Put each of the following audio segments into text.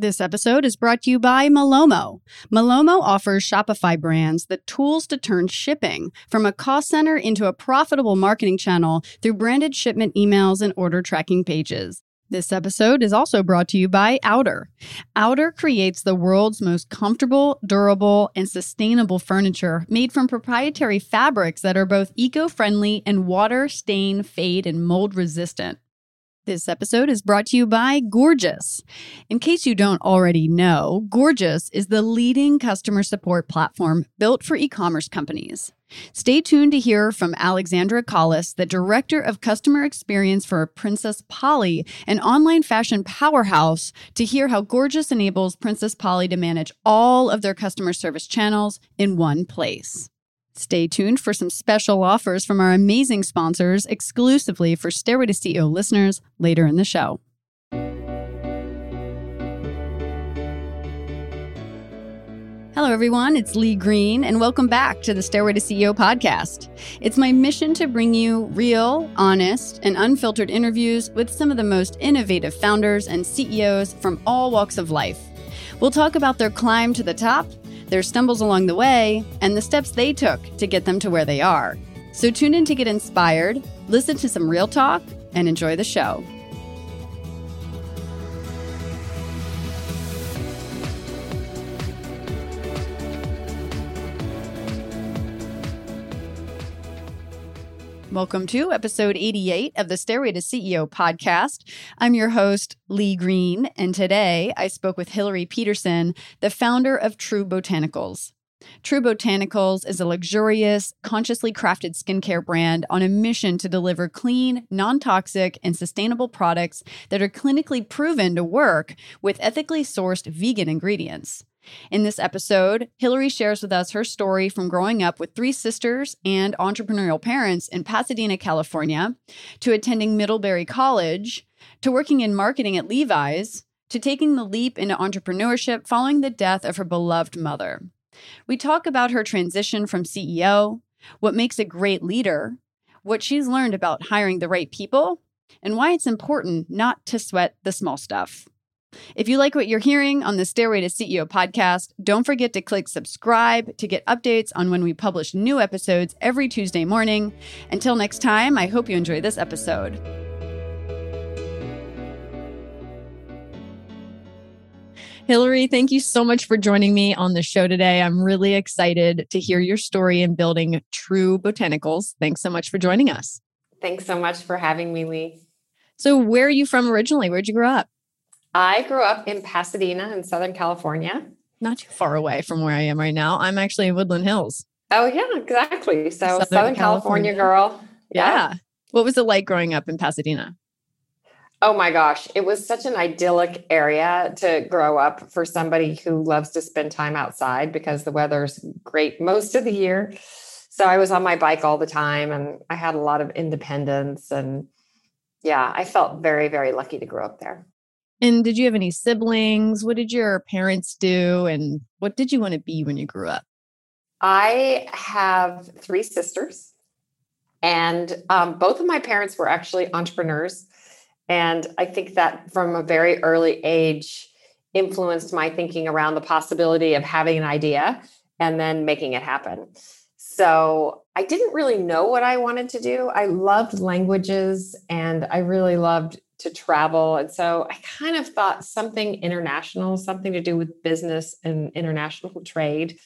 This episode is brought to you by Malomo. Malomo offers Shopify brands the tools to turn shipping from a cost center into a profitable marketing channel through branded shipment emails and order tracking pages. This episode is also brought to you by Outer. Outer creates the world's most comfortable, durable, and sustainable furniture made from proprietary fabrics that are both eco friendly and water, stain, fade, and mold resistant. This episode is brought to you by Gorgias. In case you don't already know, Gorgias is the leading customer support platform built for e commerce companies. Stay tuned to hear from Alexandra Collis, the Director of Customer Experience for Princess Polly, an online fashion powerhouse, to hear how Gorgias enables Princess Polly to manage all of their customer service channels in one place. Stay tuned for some special offers from our amazing sponsors exclusively for Stairway to CEO listeners later in the show. Hello, everyone. It's Lee Green, and welcome back to the Stairway to CEO podcast. It's my mission to bring you real, honest, and unfiltered interviews with some of the most innovative founders and CEOs from all walks of life. We'll talk about their climb to the top their stumbles along the way, and the steps they took to get them to where they are. So tune in to get inspired, listen to some real talk, and enjoy the show. Welcome to episode 88 of the Stairway to CEO podcast. I'm your host, Lee Green, and today I spoke with Hillary Peterson, the founder of True Botanicals. True Botanicals is a luxurious, consciously crafted skincare brand on a mission to deliver clean, non toxic, and sustainable products that are clinically proven to work with ethically sourced vegan ingredients. In this episode, Hillary shares with us her story from growing up with three sisters and entrepreneurial parents in Pasadena, California, to attending Middlebury College, to working in marketing at Levi's, to taking the leap into entrepreneurship following the death of her beloved mother. We talk about her transition from CEO, what makes a great leader, what she's learned about hiring the right people, and why it's important not to sweat the small stuff. If you like what you're hearing on the Stairway to CEO podcast, don't forget to click subscribe to get updates on when we publish new episodes every Tuesday morning. Until next time, I hope you enjoy this episode. Hillary, thank you so much for joining me on the show today. I'm really excited to hear your story in building True Botanicals. Thanks so much for joining us. Thanks so much for having me, Lee. So, where are you from originally? Where'd you grow up? I grew up in Pasadena in Southern California. Not too far away from where I am right now. I'm actually in Woodland Hills. Oh, yeah, exactly. So, Southern, Southern California. California. girl. Yeah. yeah. What was it like growing up in Pasadena? Oh my gosh, it was such an idyllic area to grow up for somebody who loves to spend time outside because the weather's great most of the year. So I was on my bike all the time and I had a lot of independence and yeah, I felt very very lucky to grow up there. And did you have any siblings? What did your parents do? And what did you want to be when you grew up? I have three sisters, and um, both of my parents were actually entrepreneurs. And I think that from a very early age influenced my thinking around the possibility of having an idea and then making it happen. So I didn't really know what I wanted to do. I loved languages and I really loved to travel. And so I kind of thought something international, something to do with business and international trade,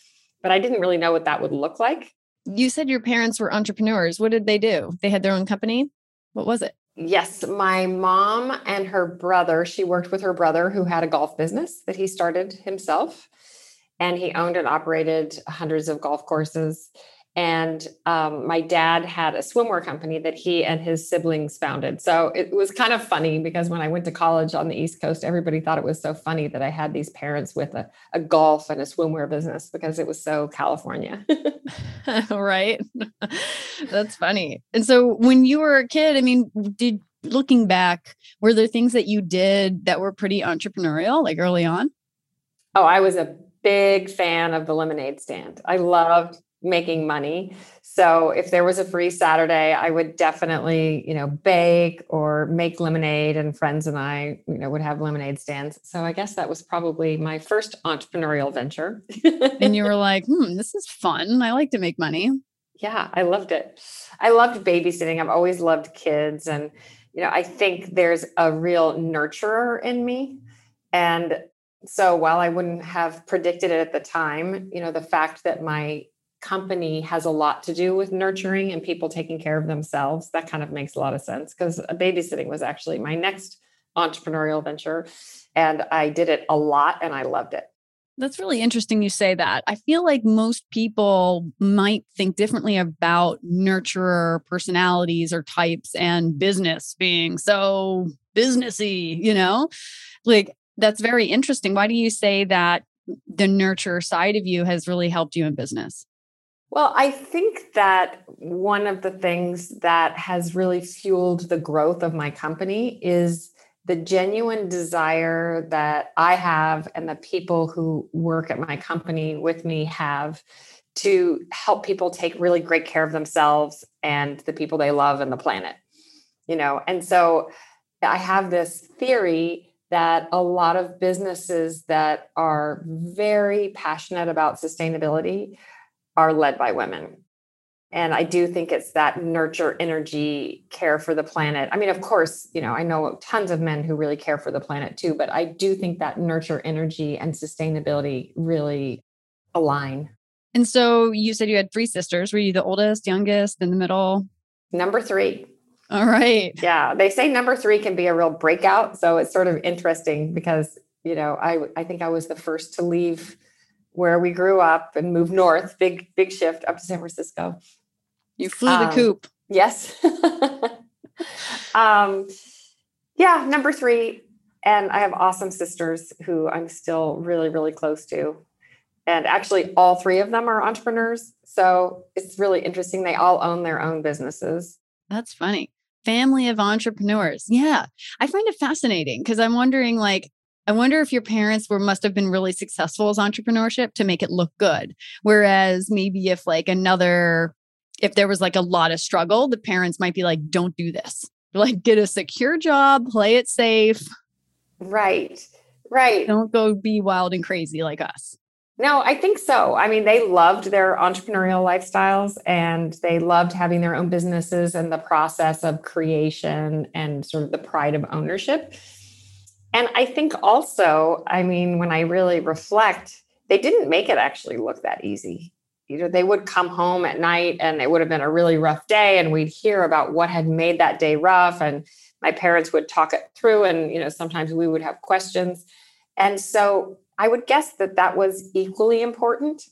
but I didn't really know what that would look like. You said your parents were entrepreneurs. What did they do? They had their own company? What was it? Yes, my mom and her brother, she worked with her brother who had a golf business that he started himself. And he owned and operated hundreds of golf courses. And um, my dad had a swimwear company that he and his siblings founded. So it was kind of funny because when I went to college on the East Coast, everybody thought it was so funny that I had these parents with a, a golf and a swimwear business because it was so California. right. That's funny. And so when you were a kid, I mean, did looking back, were there things that you did that were pretty entrepreneurial, like early on? Oh, I was a big fan of the lemonade stand. I loved making money. So if there was a free Saturday, I would definitely, you know, bake or make lemonade and friends and I, you know, would have lemonade stands. So I guess that was probably my first entrepreneurial venture. and you were like, "Hmm, this is fun. I like to make money." Yeah, I loved it. I loved babysitting. I've always loved kids and you know, I think there's a real nurturer in me and so while I wouldn't have predicted it at the time, you know, the fact that my company has a lot to do with nurturing and people taking care of themselves, that kind of makes a lot of sense because babysitting was actually my next entrepreneurial venture. And I did it a lot and I loved it. That's really interesting you say that. I feel like most people might think differently about nurturer personalities or types and business being so businessy, you know? Like that's very interesting. Why do you say that the nurture side of you has really helped you in business? Well, I think that one of the things that has really fueled the growth of my company is the genuine desire that I have and the people who work at my company with me have to help people take really great care of themselves and the people they love and the planet. You know, and so I have this theory that a lot of businesses that are very passionate about sustainability are led by women. And I do think it's that nurture energy, care for the planet. I mean, of course, you know, I know tons of men who really care for the planet too, but I do think that nurture energy and sustainability really align. And so you said you had three sisters. Were you the oldest, youngest, in the middle? Number three. All right. Yeah. They say number three can be a real breakout. So it's sort of interesting because, you know, I, I think I was the first to leave where we grew up and moved north, big, big shift up to San Francisco. You flew the um, coop. Yes. um, yeah, number three. And I have awesome sisters who I'm still really, really close to. And actually, all three of them are entrepreneurs. So it's really interesting. They all own their own businesses. That's funny family of entrepreneurs. Yeah. I find it fascinating because I'm wondering like I wonder if your parents were must have been really successful as entrepreneurship to make it look good. Whereas maybe if like another if there was like a lot of struggle, the parents might be like, don't do this. Like get a secure job, play it safe. Right. Right. Don't go be wild and crazy like us. No, I think so. I mean, they loved their entrepreneurial lifestyles and they loved having their own businesses and the process of creation and sort of the pride of ownership. And I think also, I mean, when I really reflect, they didn't make it actually look that easy. You know, they would come home at night and it would have been a really rough day, and we'd hear about what had made that day rough. And my parents would talk it through, and, you know, sometimes we would have questions. And so I would guess that that was equally important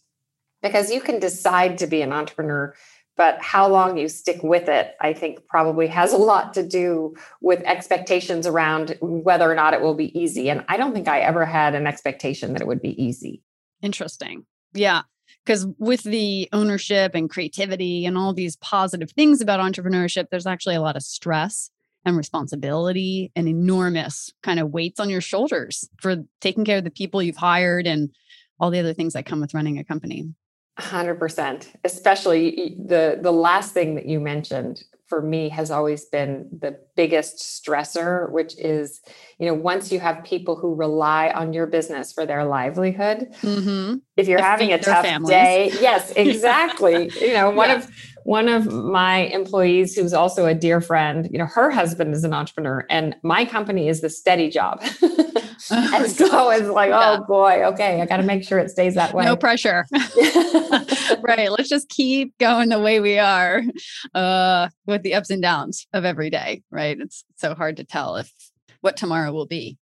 because you can decide to be an entrepreneur, but how long you stick with it, I think probably has a lot to do with expectations around whether or not it will be easy. And I don't think I ever had an expectation that it would be easy. Interesting. Yeah. Because with the ownership and creativity and all these positive things about entrepreneurship, there's actually a lot of stress and responsibility and enormous kind of weights on your shoulders for taking care of the people you've hired and all the other things that come with running a company. 100% especially the the last thing that you mentioned for me has always been the biggest stressor which is you know once you have people who rely on your business for their livelihood mm-hmm. if you're having a tough families. day yes exactly you know one yeah. of one of my employees who's also a dear friend you know her husband is an entrepreneur and my company is the steady job and so it's like yeah. oh boy okay i got to make sure it stays that way. no pressure. Right let's just keep going the way we are uh, with the ups and downs of every day right? It's so hard to tell if what tomorrow will be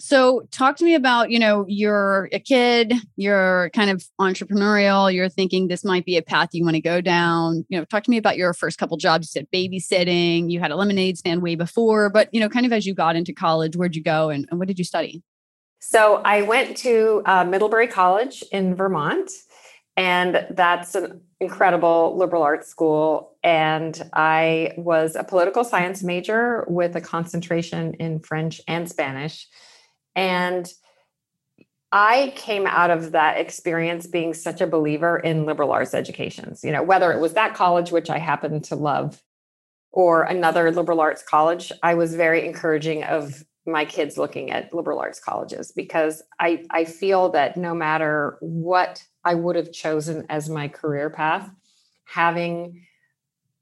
so talk to me about, you know, you're a kid, you're kind of entrepreneurial, you're thinking this might be a path you want to go down. You know, talk to me about your first couple jobs. You said babysitting, you had a lemonade stand way before, but you know, kind of as you got into college, where'd you go and, and what did you study? So I went to uh, Middlebury College in Vermont, and that's an incredible liberal arts school. And I was a political science major with a concentration in French and Spanish. And I came out of that experience being such a believer in liberal arts educations, you know, whether it was that college, which I happen to love, or another liberal arts college, I was very encouraging of my kids looking at liberal arts colleges because I, I feel that no matter what I would have chosen as my career path, having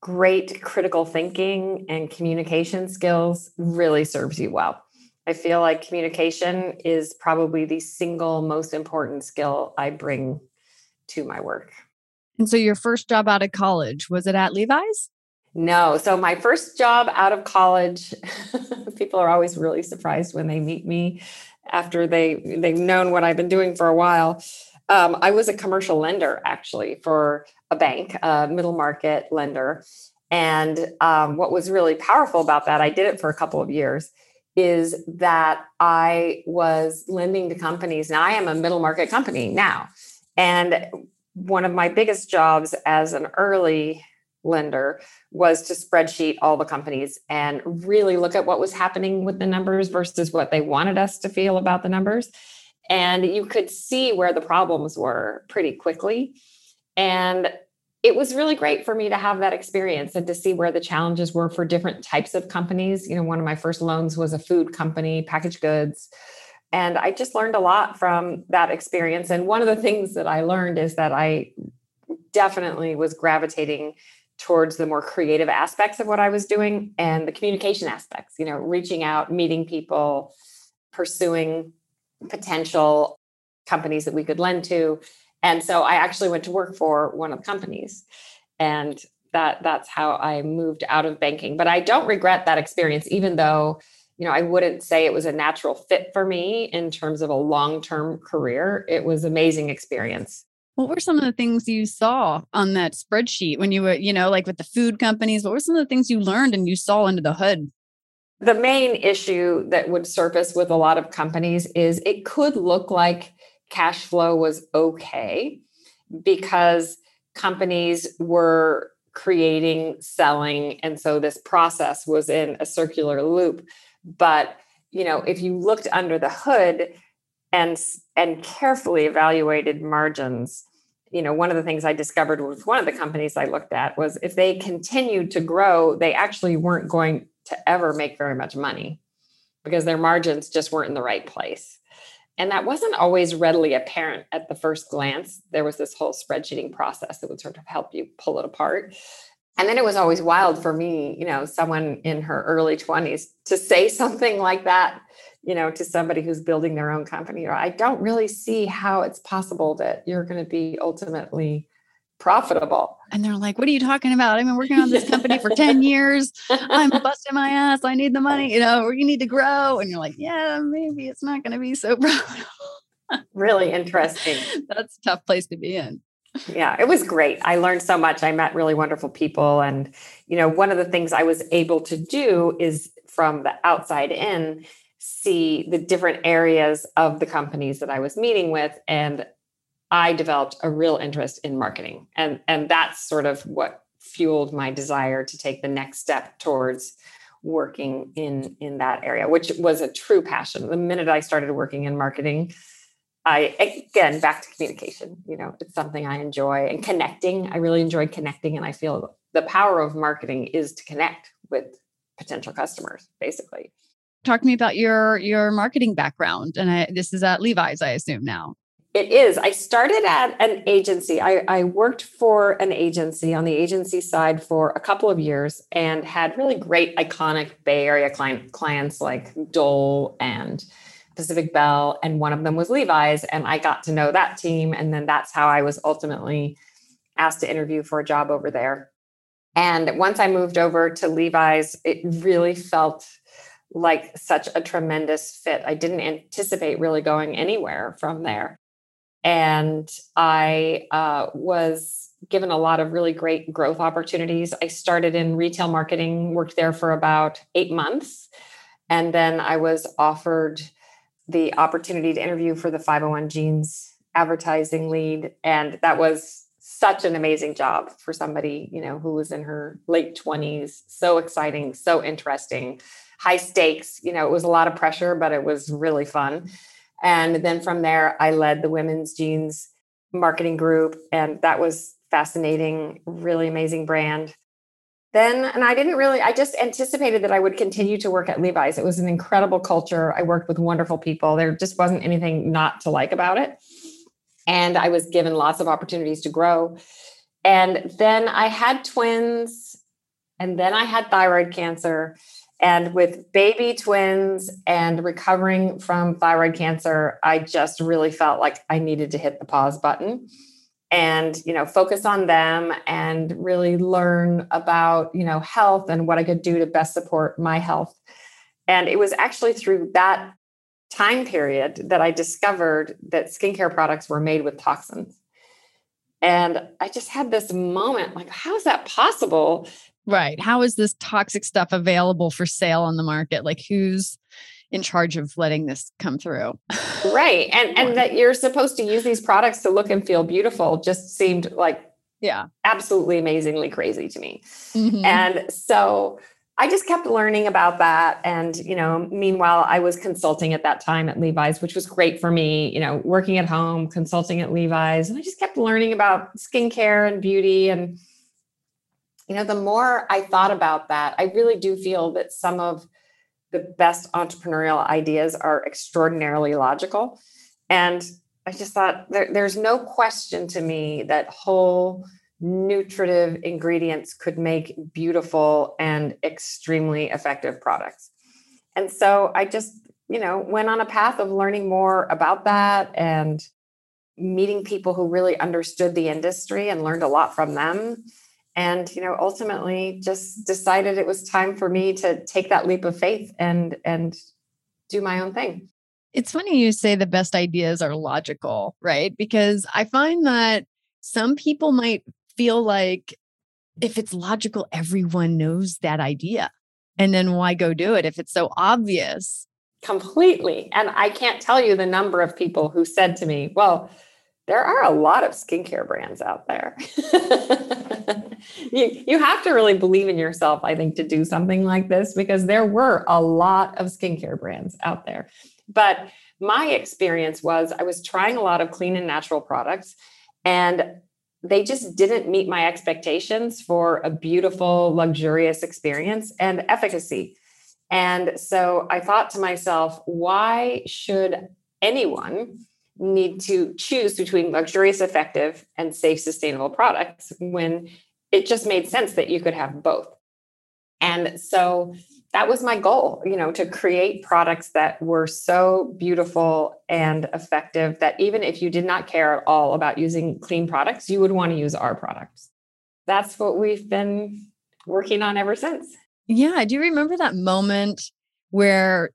great critical thinking and communication skills really serves you well. I feel like communication is probably the single most important skill I bring to my work. And so, your first job out of college was it at Levi's? No. So, my first job out of college, people are always really surprised when they meet me after they they've known what I've been doing for a while. Um, I was a commercial lender actually for a bank, a middle market lender. And um, what was really powerful about that, I did it for a couple of years, is that I was lending to companies. Now I am a middle market company now. And one of my biggest jobs as an early lender was to spreadsheet all the companies and really look at what was happening with the numbers versus what they wanted us to feel about the numbers. And you could see where the problems were pretty quickly. And it was really great for me to have that experience and to see where the challenges were for different types of companies. You know, one of my first loans was a food company, packaged goods. And I just learned a lot from that experience. And one of the things that I learned is that I definitely was gravitating towards the more creative aspects of what I was doing and the communication aspects, you know, reaching out, meeting people, pursuing potential companies that we could lend to and so I actually went to work for one of the companies. And that that's how I moved out of banking. But I don't regret that experience, even though, you know, I wouldn't say it was a natural fit for me in terms of a long-term career. It was amazing experience. What were some of the things you saw on that spreadsheet when you were, you know, like with the food companies? What were some of the things you learned and you saw under the hood? The main issue that would surface with a lot of companies is it could look like cash flow was okay because companies were creating, selling. And so this process was in a circular loop. But, you know, if you looked under the hood and and carefully evaluated margins, you know, one of the things I discovered with one of the companies I looked at was if they continued to grow, they actually weren't going to ever make very much money because their margins just weren't in the right place. And that wasn't always readily apparent at the first glance. There was this whole spreadsheeting process that would sort of help you pull it apart. And then it was always wild for me, you know, someone in her early 20s to say something like that, you know, to somebody who's building their own company. Or I don't really see how it's possible that you're going to be ultimately profitable. And they're like, What are you talking about? I've been working on this company for 10 years. I'm busting my ass. I need the money, you know, or you need to grow. And you're like, Yeah, maybe it's not going to be so profitable. really interesting. That's a tough place to be in. Yeah, it was great. I learned so much. I met really wonderful people. And, you know, one of the things I was able to do is from the outside in, see the different areas of the companies that I was meeting with and I developed a real interest in marketing. And, and that's sort of what fueled my desire to take the next step towards working in, in that area, which was a true passion. The minute I started working in marketing, I again back to communication. You know, it's something I enjoy and connecting. I really enjoy connecting, and I feel the power of marketing is to connect with potential customers, basically. Talk to me about your your marketing background, and I, this is at Levi's, I assume now. It is. I started at an agency. I, I, worked for an agency on the agency side for a couple of years and had really great, iconic Bay Area client, clients like Dole and Pacific Bell. And one of them was Levi's. And I got to know that team. And then that's how I was ultimately asked to interview for a job over there. And once I moved over to Levi's, it really felt like such a tremendous fit. I didn't anticipate really going anywhere from there and I uh, was given a lot of really great growth opportunities. I started in retail marketing, worked there for about eight months, and then I was offered the opportunity to interview for the 501 Jeans advertising lead, and that was such an amazing job for somebody you know who was in her late 20s so exciting so interesting. High stakes you know it was a lot of pressure but it was really fun And then from there, I led the women's jeans marketing group. And that was fascinating, really amazing brand. Then, and I didn't really, I just anticipated that I would continue to work at Levi's. It was an incredible culture. I worked with wonderful people. There just wasn't anything not to like about it. And I was given lots of opportunities to grow. And then I had twins, and then I had thyroid cancer. And with baby twins and recovering from thyroid cancer, I just really felt like I needed to hit the pause button and you know focus on them and really learn about you know health and what I could do to best support my health. And it was actually through that time period that I discovered that skincare products were made with toxins. And I just had this moment like, how is that possible? Right. How is this toxic stuff available for sale on the market? Like who's in charge of letting this come through? right. And and that you're supposed to use these products to look and feel beautiful just seemed like yeah, absolutely amazingly crazy to me. Mm-hmm. And so I just kept learning about that. And, you know, meanwhile, I was consulting at that time at Levi's, which was great for me, you know, working at home, consulting at Levi's. And I just kept learning about skincare and beauty and you know, the more I thought about that, I really do feel that some of the best entrepreneurial ideas are extraordinarily logical. And I just thought there, there's no question to me that whole nutritive ingredients could make beautiful and extremely effective products. And so I just, you know, went on a path of learning more about that and meeting people who really understood the industry and learned a lot from them and you know ultimately just decided it was time for me to take that leap of faith and and do my own thing. It's funny you say the best ideas are logical right? Because i find that some people might feel like if it's logical everyone knows that idea. And then why go do it if it's so obvious? Completely. And i can't tell you the number of people who said to me well there are a lot of skincare brands out there. you, you have to really believe in yourself, I think, to do something like this because there were a lot of skincare brands out there. But my experience was I was trying a lot of clean and natural products, and they just didn't meet my expectations for a beautiful, luxurious experience and efficacy. And so I thought to myself, why should anyone? Need to choose between luxurious, effective, and safe, sustainable products when it just made sense that you could have both. And so that was my goal, you know, to create products that were so beautiful and effective that even if you did not care at all about using clean products, you would want to use our products. That's what we've been working on ever since. Yeah. Do you remember that moment where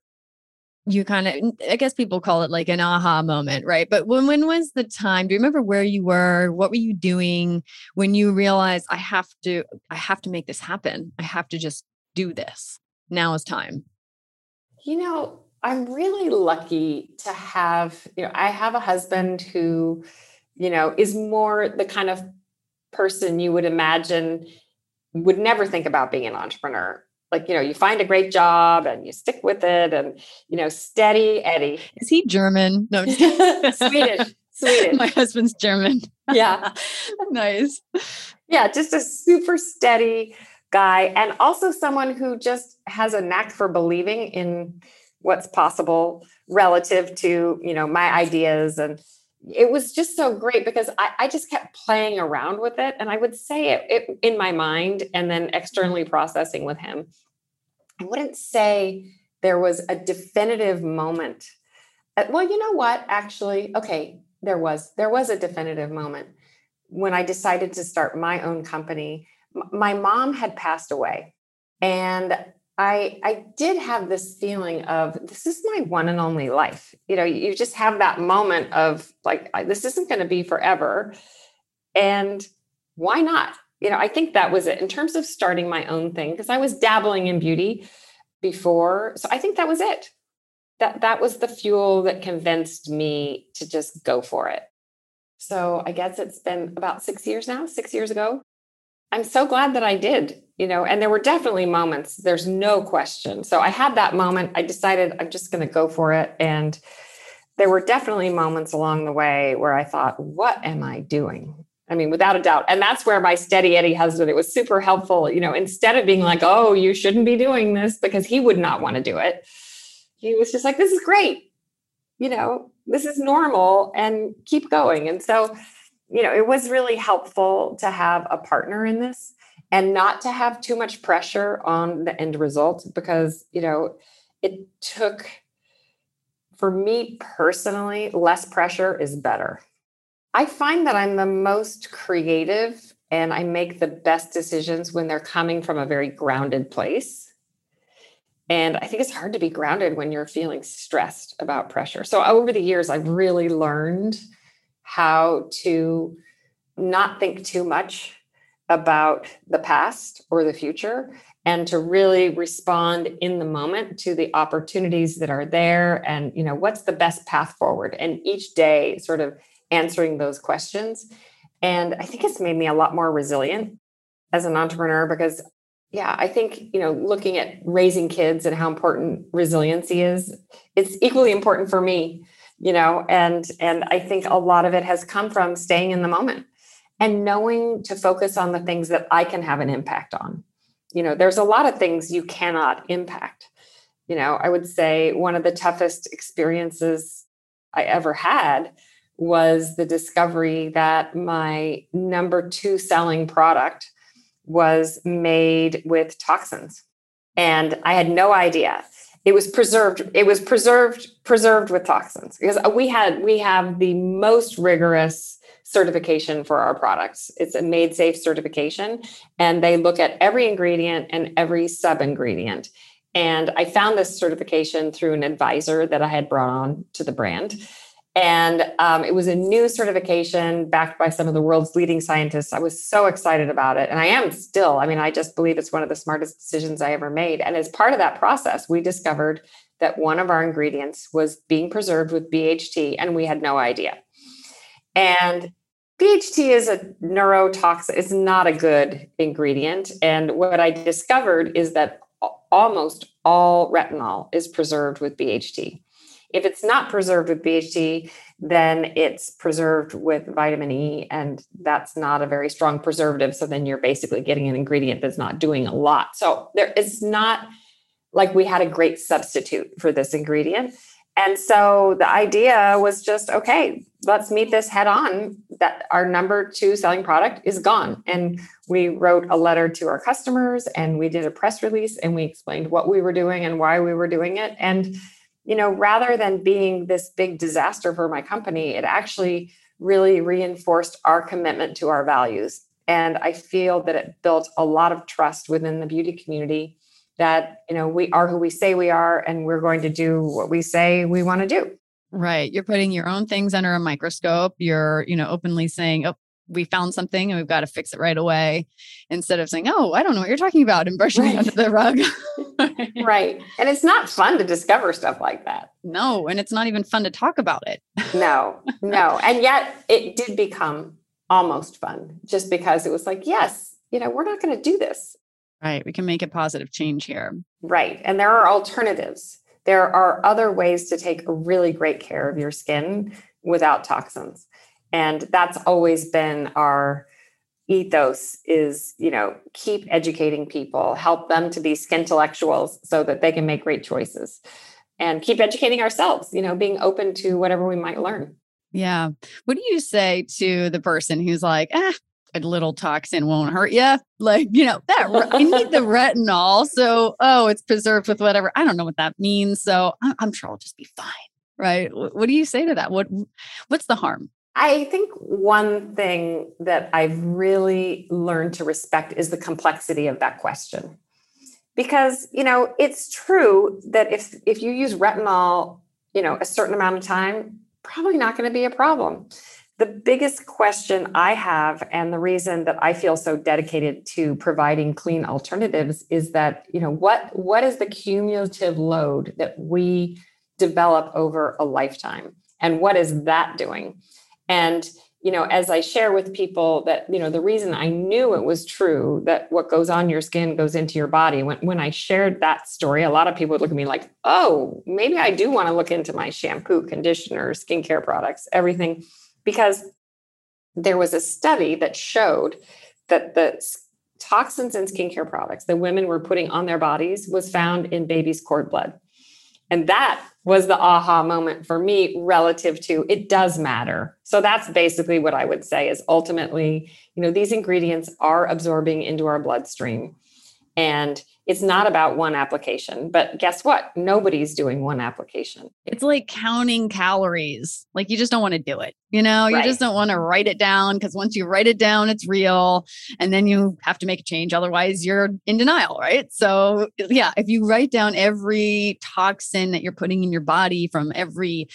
you kind of i guess people call it like an aha moment right? But when when was the time do you remember where you were? What were you doing when you realized i have to i have to make this happen. I have to just do this. Now is time. You know i'm really lucky to have you know i have a husband who you know is more the kind of person you would imagine would never think about being an entrepreneur like you know you find a great job and you stick with it and you know steady eddie. Is he german? No swedish swedish. My husband's german. Yeah. Nice. Yeah just a super steady guy and also someone who just has a knack for believing in what's possible relative to you know my ideas and it was just so great because I, I, just kept playing around with it and I would say it, it, in my mind and then externally processing with him. I wouldn't say there was a definitive moment. Uh, well, you know what? Actually, okay, there was there was a definitive moment when I decided to start my own company. My mom had passed away and I I did have this feeling of this is my one and only life. You know, you just have that moment of like this isn't going to be forever, and why not? You know, I think that was it in terms of starting my own thing because I was dabbling in beauty before, so I think that was it. That that was the fuel that convinced me to just go for it. So I guess it's been about six years now. Six years ago, I'm so glad that I did you know and there were definitely moments there's no question so i had that moment i decided i'm just going to go for it and there were definitely moments along the way where I thought, what am I doing? I mean, without a doubt. And that's where my steady Eddie husband, it was super helpful. You know, instead of being like, oh, you shouldn't be doing this because he would not want to do it, he was just like, this is great. You know, this is normal and keep going. And so, you know, it was really helpful to have a partner in this and not to have too much pressure on the end result because, you know, it took, for me personally, less pressure is better. I find that I'm the most creative and I make the best decisions when they're coming from a very grounded place. And I think it's hard to be grounded when you're feeling stressed about pressure. So over the years, I've really learned how to not think too much about the past or the future and to really respond in the moment to the opportunities that are there and you know what's the best path forward? And each day sort of answering those questions. And i think it's made me a lot more resilient as an entrepreneur because yeah i think you know looking at raising kids and how important resiliency is it's equally important for me you know and and i think a lot of it has come from staying in the moment and knowing to focus on the things that I can have an impact on. You know, there's a lot of things you cannot impact. You know, I would say one of the toughest experiences I ever had was the discovery that my number two selling product was made with toxins. And I had no idea. It was preserved, it was preserved, preserved with toxins because we had we have the most rigorous certification for our products. It's a made safe certification, and they look at every ingredient and every sub ingredient. And I found this certification through an advisor that I had brought on to the brand. And um, it was a new certification backed by some of the world's leading scientists. I was so excited about it. And I am still. I mean, I just believe it's one of the smartest decisions I ever made. And as part of that process, we discovered that one of our ingredients was being preserved with BHT, and we had no idea. And BHT is a neurotoxin. It's not a good ingredient. And what I discovered is that almost all retinol is preserved with BHT. If it's not preserved with BHT, then it's preserved with vitamin E, and that's not a very strong preservative. So then you're basically getting an ingredient that's not doing a lot. So there is not like we had a great substitute for this ingredient. And so the idea was just okay, let's meet this head on that our number two selling product is gone. And we wrote a letter to our customers and we did a press release and we explained what we were doing and why we were doing it. And, you know, rather than being this big disaster for my company, it actually really reinforced our commitment to our values. And I feel that it built a lot of trust within the beauty community that you know we are who we say we are and we're going to do what we say we want to do right you're putting your own things under a microscope you're you know openly saying oh we found something and we've got to fix it right away instead of saying oh i don't know what you're talking about and brushing right. it under the rug right and it's not fun to discover stuff like that no and it's not even fun to talk about it no no and yet it did become almost fun just because it was like yes you know we're not going to do this Right. We can make a positive change here. Right. And there are alternatives. There are other ways to take really great care of your skin without toxins. And that's always been our ethos is, you know, keep educating people, help them to be skin intellectuals so that they can make great choices. And keep educating ourselves, you know, being open to whatever we might learn. Yeah. What do you say to the person who's like, ah, a little toxin won't hurt you. Like, you know, that I need the retinol. So, oh, it's preserved with whatever. I don't know what that means. So I'm sure I'll just be fine. Right. What do you say to that? What what's the harm? I think one thing that I've really learned to respect is the complexity of that question. Because, you know, it's true that if if you use retinol, you know, a certain amount of time, probably not going to be a problem the biggest question I have, and the reason that I feel so dedicated to providing clean alternatives, is that you know what what is the cumulative load that we develop over a lifetime, and what is that doing? And you know, as I share with people that, you know, the reason I knew it was true that what goes on your skin goes into your body, when, when I shared that story, a lot of people would look at me like, oh, maybe I do want to look into my shampoo, conditioner, skincare products, everything, because there was a study that showed that the toxins in skincare products that women were putting on their bodies was found in babies' cord blood. And that was the aha moment for me relative to it does matter. So that's basically what I would say is ultimately, you know, these ingredients are absorbing into our bloodstream. And it's not about one application, but guess what? Nobody's doing one application. It's like counting calories. Like you just don't want to do it. You know, you right. just don't want to write it down because once you write it down, it's real. And then you have to make a change. Otherwise, you're in denial, right? So, yeah, if you write down every toxin that you're putting in your body from every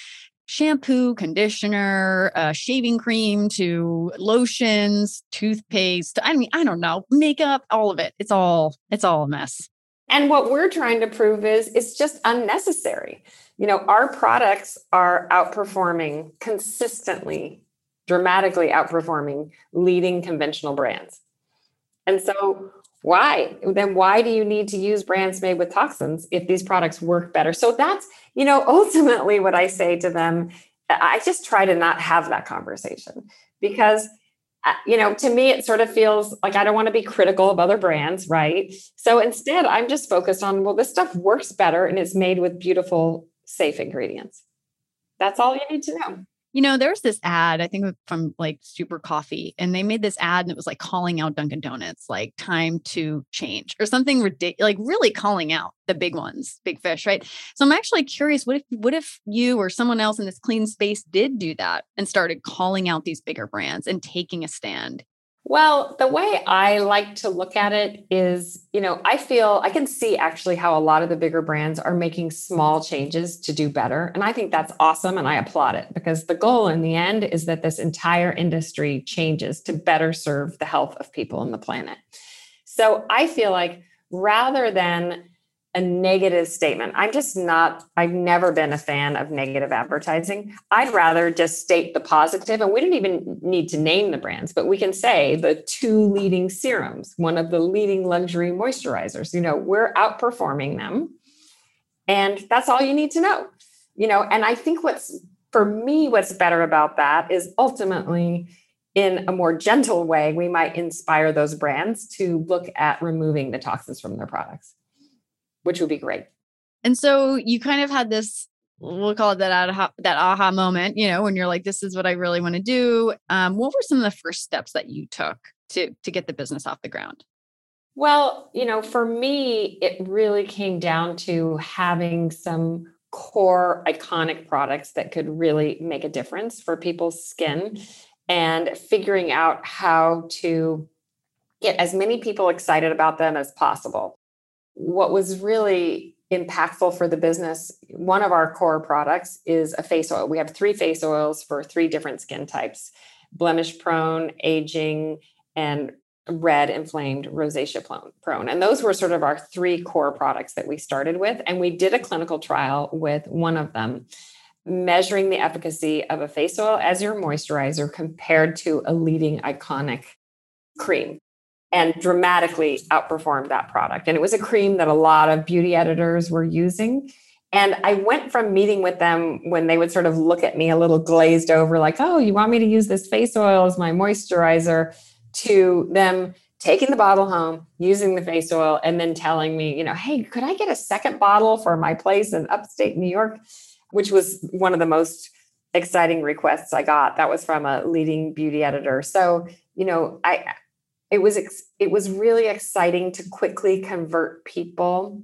shampoo, conditioner, uh, shaving cream to lotions, toothpaste. I mean, I don't know, makeup, all of it. It's all it's all a mess. And what we're trying to prove is it's just unnecessary. You know, our products are outperforming consistently, dramatically outperforming leading conventional brands. And so why then why do you need to use brands made with toxins if these products work better so that's you know ultimately what i say to them i just try to not have that conversation because uh, you know to me it sort of feels like i don't want to be critical of other brands right? So instead i'm just focused on well this stuff works better and it's made with beautiful safe ingredients. That's all you need to know you know, there's this ad, I think from like Super Coffee, and they made this ad and it was like calling out Dunkin' Donuts, like time to change or something ridiculous, like really calling out the big ones, big fish, right? So I'm actually curious, what if what if you or someone else in this clean space did do that and started calling out these bigger brands and taking a stand? Well, the way I like to look at it is, you know, I feel I can see actually how a lot of the bigger brands are making small changes to do better. And I think that's awesome. And I applaud it because the goal in the end is that this entire industry changes to better serve the health of people on the planet. So I feel like rather than a negative statement. I'm just not, I've never been a fan of negative advertising. I'd rather just state the positive, and we don't even need to name the brands, but we can say the two leading serums, one of the leading luxury moisturizers. You know, we're outperforming them. And that's all you need to know. You know, and I think what's for me, what's better about that is ultimately in a more gentle way, we might inspire those brands to look at removing the toxins from their products which would be great. And so you kind of had this we'll call it that aha, that aha moment, you know, when you're like, this is what I really want to do. Um, what were some of the first steps that you took to to get the business off the ground? Well, you know, for me, it really came down to having some core iconic products that could really make a difference for people's skin and figuring out how to get as many people excited about them as possible what was really impactful for the business, one of our core products is a face oil. We have three face oils for three different skin types blemish prone, aging, and red inflamed rosacea prone. And those were sort of our three core products that we started with. And we did a clinical trial with one of them, measuring the efficacy of a face oil as your moisturizer compared to a leading iconic cream and dramatically outperformed that product. And it was a cream that a lot of beauty editors were using. And I went from meeting with them when they would sort of look at me a little glazed over, like, oh, you want me to use this face oil as my moisturizer, to them taking the bottle home, using the face oil, and then telling me, you know, hey, could I get a second bottle for my place in upstate New York? Which was one of the most exciting requests I got. That was from a leading beauty editor. So, you know, I it was it was really exciting to quickly convert people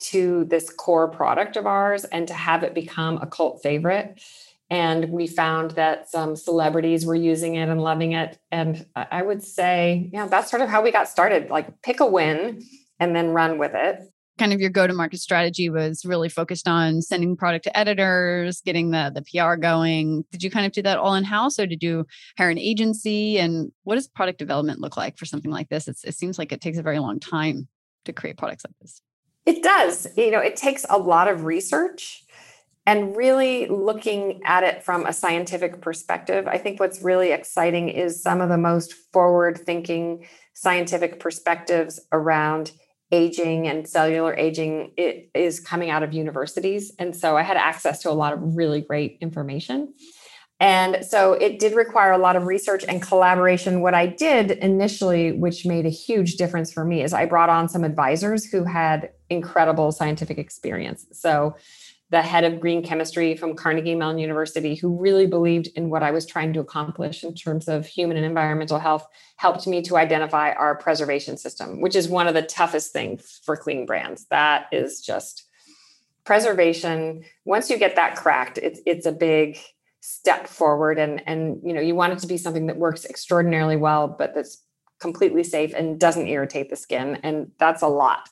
to this core product of ours and to have it become a cult favorite. And we found that some celebrities were using it and loving it. And i would say yeah that's sort of how we got started like pick a win and then run with it kind of your go to market strategy was really focused on sending product to editors, getting the the PR going. Did you kind of do that all in house or did you hire an agency? And what does product development look like for something like this? It's, it seems like it takes a very long time to create products like this. It does. You know, it takes a lot of research and really looking at it from a scientific perspective. I think what's really exciting is some of the most forward thinking scientific perspectives around aging and cellular aging it is coming out of universities. And so i had access to a lot of really great information. And so it did require a lot of research and collaboration. What i did initially which made a huge difference for me is i brought on some advisors who had incredible scientific experience. So the head of green chemistry from Carnegie Mellon University, who really believed in what I was trying to accomplish in terms of human and environmental health, helped me to identify our preservation system, which is one of the toughest things for clean brands. That is just preservation. Once you get that cracked, it's it's a big step forward and and you know you want it to be something that works extraordinarily well but that's completely safe and doesn't irritate the skin and that's a lot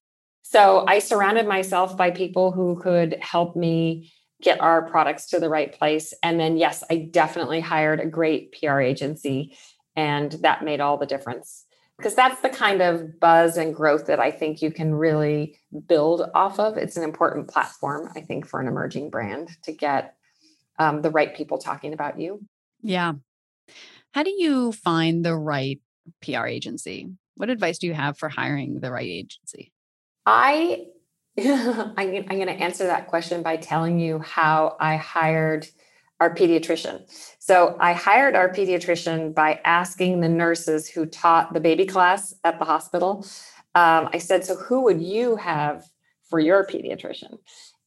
so I surrounded myself by people who could help me get our products to the right place. And then, yes, I definitely hired a great PR agency, and that made all the difference. Because that's the kind of buzz and growth that I think you can really build off of. It's an important platform, I think, for an emerging brand to get um, the right people talking about you. Yeah. How do you find the right PR agency? What advice do you have for hiring the right agency? I I'm, I'm going to answer that question by telling you how I hired our pediatrician. So I hired our pediatrician by asking the nurses who taught the baby class at the hospital. Um, I said, "So who would you have for your pediatrician?"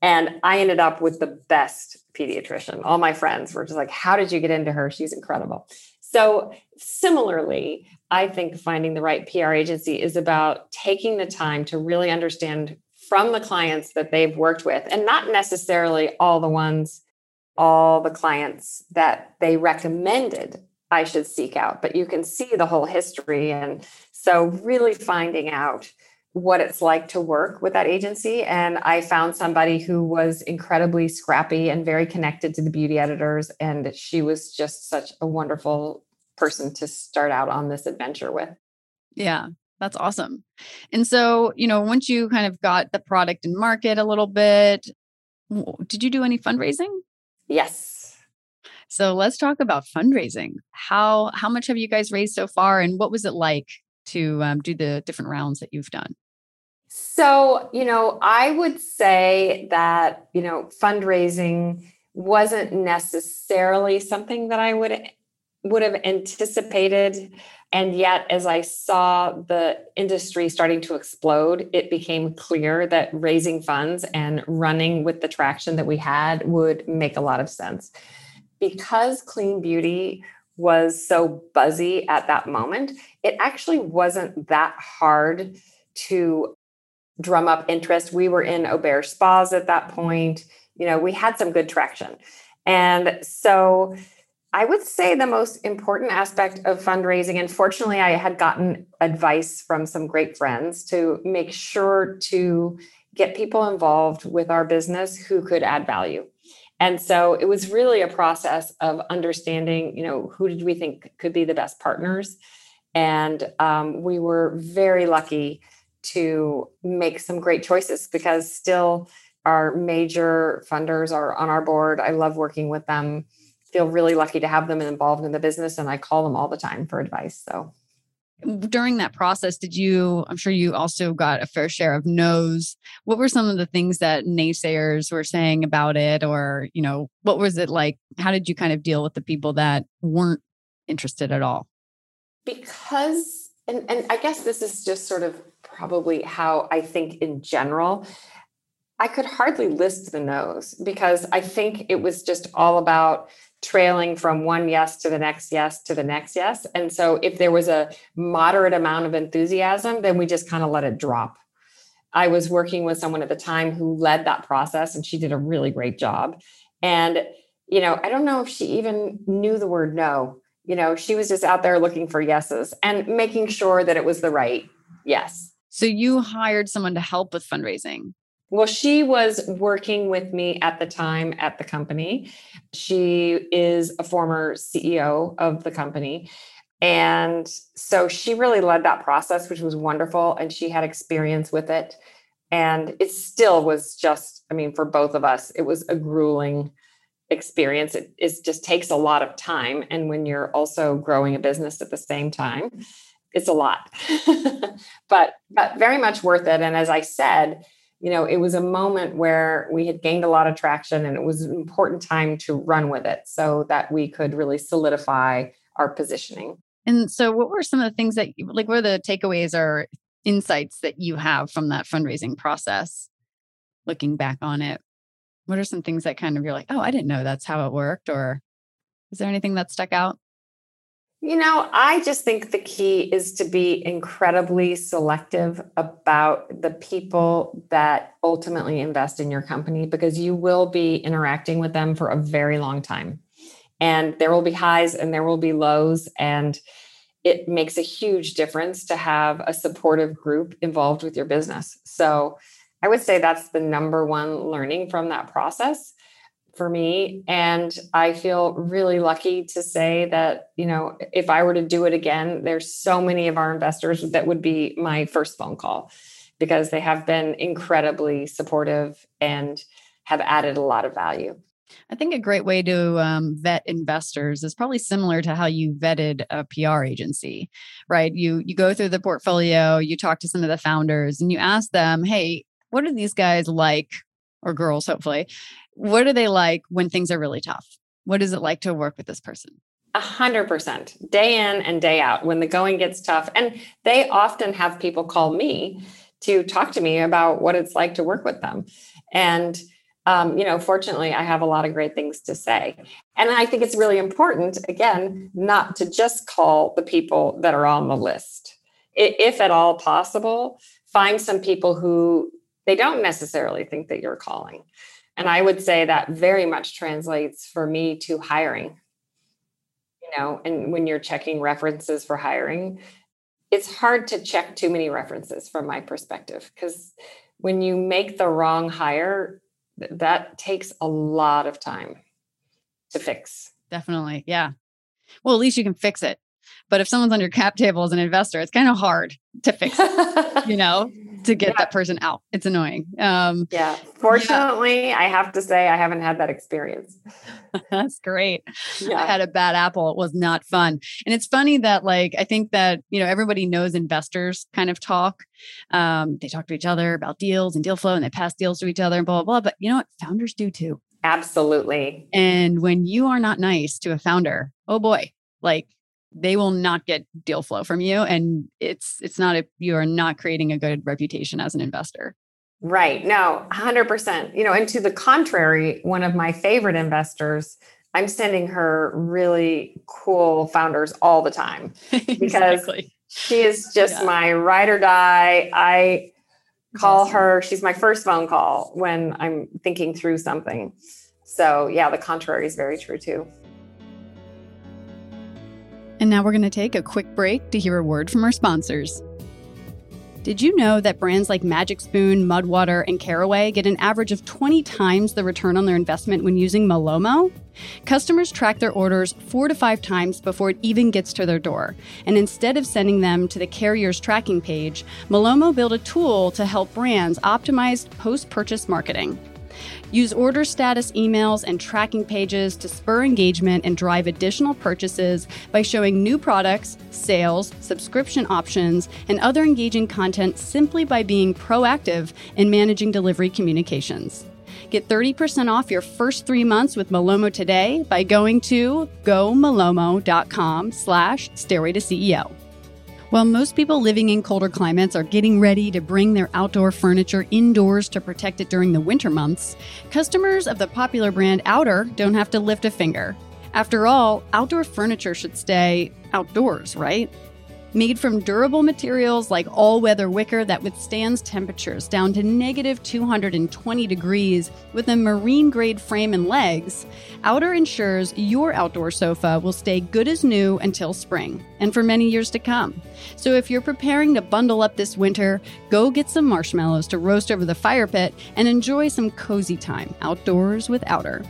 And I ended up with the best pediatrician. All my friends were just like, "How did you get into her? She's incredible." So similarly, I think finding the right PR agency is about taking the time to really understand from the clients that they've worked with and not necessarily all the ones, all the clients that they recommended I should seek out, but you can see the whole history. And so, really finding out what it's like to work with that agency. And I found somebody who was incredibly scrappy and very connected to the beauty editors. And she was just such a wonderful person to start out on this adventure with. Yeah, that's awesome. And so, you know, once you kind of got the product and market a little bit, did you do any fundraising? Yes. So let's talk about fundraising. How how much have you guys raised so far, and what was it like to um, do the different rounds that you've done? So, you know, I would say that you know fundraising wasn't necessarily something that I would would have anticipated. And yet, as I saw the industry starting to explode, it became clear that raising funds and running with the traction that we had would make a lot of sense. Because clean beauty was so buzzy at that moment, it actually wasn't that hard to drum up interest. We were in Auberge spas at that point. You know, we had some good traction. And so I would say the most important aspect of fundraising, and fortunately, I had gotten advice from some great friends to make sure to get people involved with our business who could add value. And so it was really a process of understanding, you know, who did we think could be the best partners? And um, we were very lucky to make some great choices because still our major funders are on our board. I love working with them feel really lucky to have them involved in the business and I call them all the time for advice. So. During that process did you i'm sure you also got a fair share of no's. What were some of the things that naysayers were saying about it or you know what was it like? How did you kind of deal with the people that weren't interested at all? Because and and i guess this is just sort of probably how i think in general i could hardly list the no's because i think it was just all about trailing from one yes to the next yes to the next yes. And so if there was a moderate amount of enthusiasm, then we just kind of let it drop. I was working with someone at the time who led that process and she did a really great job. And, you know, I don't know if she even knew the word no. You know, she was just out there looking for yeses and making sure that it was the right yes. So you hired someone to help with fundraising. Well, she was working with me at the time at the company. She is a former CEO of the company. And so she really led that process, which was wonderful. And she had experience with it. And it still was just, I mean, for both of us, it was a grueling experience. It, just takes a lot of time. And when you're also growing a business at the same time, it's a lot, but, but very much worth it. And as I said, you know, it was a moment where we had gained a lot of traction and it was an important time to run with it so that we could really solidify our positioning. And so, what were some of the things that, like, what are the takeaways or insights that you have from that fundraising process? Looking back on it, what are some things that kind of you're like, oh, I didn't know that's how it worked? Or is there anything that stuck out? You know, I just think the key is to be incredibly selective about the people that ultimately invest in your company because you will be interacting with them for a very long time. And there will be highs and there will be lows. And it makes a huge difference to have a supportive group involved with your business. So I would say that's the number one learning from that process for me. And I feel really lucky to say that, you know, if I were to do it again, there's so many of our investors that would be my first phone call because they have been incredibly supportive and have added a lot of value. I think a great way to um, vet investors is probably similar to how you vetted a PR agency, right? You you go through the portfolio, you talk to some of the founders, and you ask them, "Hey, what are these guys like, or girls, hopefully? What are they like when things are really tough? What is it like to work with this person? A hundred percent, day in and day out, when the going gets tough. And they often have people call me to talk to me about what it's like to work with them. And um, you know, fortunately, I have a lot of great things to say. And I think it's really important, again, not to just call the people that are on the list. If at all possible, find some people who they don't necessarily think that you're calling. And I would say that very much translates for me to hiring. You know, and when you're checking references for hiring, it's hard to check too many references from my perspective because when you make the wrong hire, that takes a lot of time to fix. Definitely. Yeah. Well, at least you can fix it. But if someone's on your cap table as an investor, it's kind of hard to fix it, you know? To get yeah. that person out. It's annoying. Um, yeah. Fortunately, yeah. I have to say I haven't had that experience. That's great. Yeah. I had a bad apple. It was not fun. And it's funny that like I think that, you know, everybody knows investors kind of talk. Um, they talk to each other about deals and deal flow and they pass deals to each other and blah blah blah. But you know what? Founders do too. Absolutely. And when you are not nice to a founder, oh boy, like they will not get deal flow from you and it's it's not a you are not creating a good reputation as an investor right no 100% you know and to the contrary one of my favorite investors i'm sending her really cool founders all the time because exactly. she is just yeah. my ride or die i call awesome. her she's my first phone call when i'm thinking through something so yeah the contrary is very true too and now we're going to take a quick break to hear a word from our sponsors. Did you know that brands like Magic Spoon, Mudwater, and Caraway get an average of 20 times the return on their investment when using Malomo? Customers track their orders four to five times before it even gets to their door. And instead of sending them to the carrier's tracking page, Malomo built a tool to help brands optimize post purchase marketing. Use order status emails and tracking pages to spur engagement and drive additional purchases by showing new products, sales, subscription options, and other engaging content simply by being proactive in managing delivery communications. Get 30% off your first three months with Malomo today by going to gomalomo.com slash stairway to CEO. While most people living in colder climates are getting ready to bring their outdoor furniture indoors to protect it during the winter months, customers of the popular brand Outer don't have to lift a finger. After all, outdoor furniture should stay outdoors, right? Made from durable materials like all weather wicker that withstands temperatures down to negative 220 degrees with a marine grade frame and legs, Outer ensures your outdoor sofa will stay good as new until spring and for many years to come. So if you're preparing to bundle up this winter, go get some marshmallows to roast over the fire pit and enjoy some cozy time outdoors with Outer.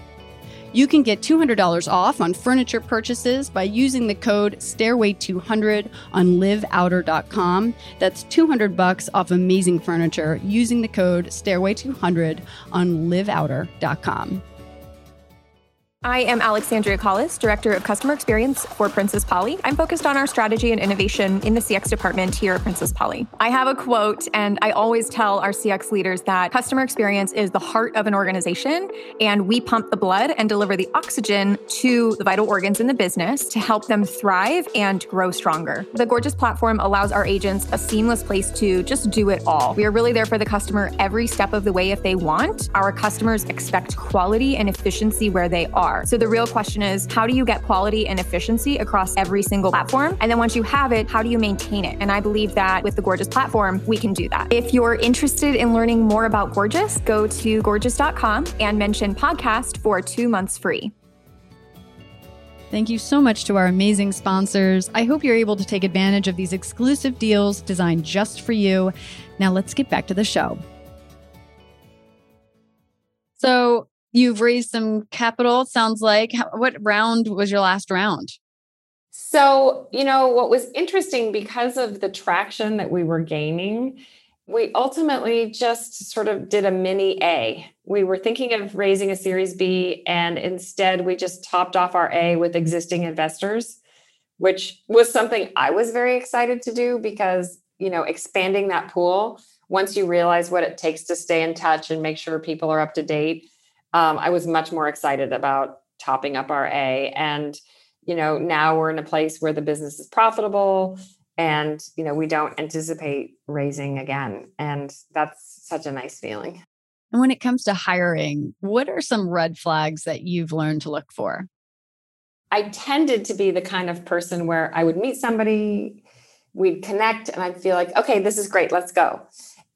You can get $200 off on furniture purchases by using the code Stairway200 on liveouter.com. That's 200 bucks off amazing furniture using the code Stairway200 on liveouter.com. I am Alexandria Collis, Director of Customer Experience for Princess Polly. I'm focused on our strategy and innovation in the CX department here at Princess Polly. I have a quote, and I always tell our CX leaders that customer experience is the heart of an organization, and we pump the blood and deliver the oxygen to the vital organs in the business to help them thrive and grow stronger. The Gorgias platform allows our agents a seamless place to just do it all. We are really there for the customer every step of the way if they want. Our customers expect quality and efficiency where they are are. So the real question is how do you get quality and efficiency across every single platform? And then once you have it, how do you maintain it? And I believe that with the Gorgias platform, we can do that. If you're interested in learning more about Gorgias, go to gorgias.com and mention podcast for two months free. Thank you so much to our amazing sponsors. I hope you're able to take advantage of these exclusive deals designed just for you. Now, let's get back to the show. So, You've raised some capital, sounds like. What round was your last round? So, you know, what was interesting because of the traction that we were gaining, we ultimately just sort of did a mini A. We were thinking of raising a Series B, and instead we just topped off our A with existing investors, which was something I was very excited to do because, you know, expanding that pool, once you realize what it takes to stay in touch and make sure people are up to date, um, I was much more excited about topping up our A. And, you know, now we're in a place where the business is profitable and, you know, we don't anticipate raising again. And that's such a nice feeling. And when it comes to hiring, what are some red flags that you've learned to look for? I tended to be the kind of person where I would meet somebody, we'd connect, and I'd feel like, okay, this is great, let's go.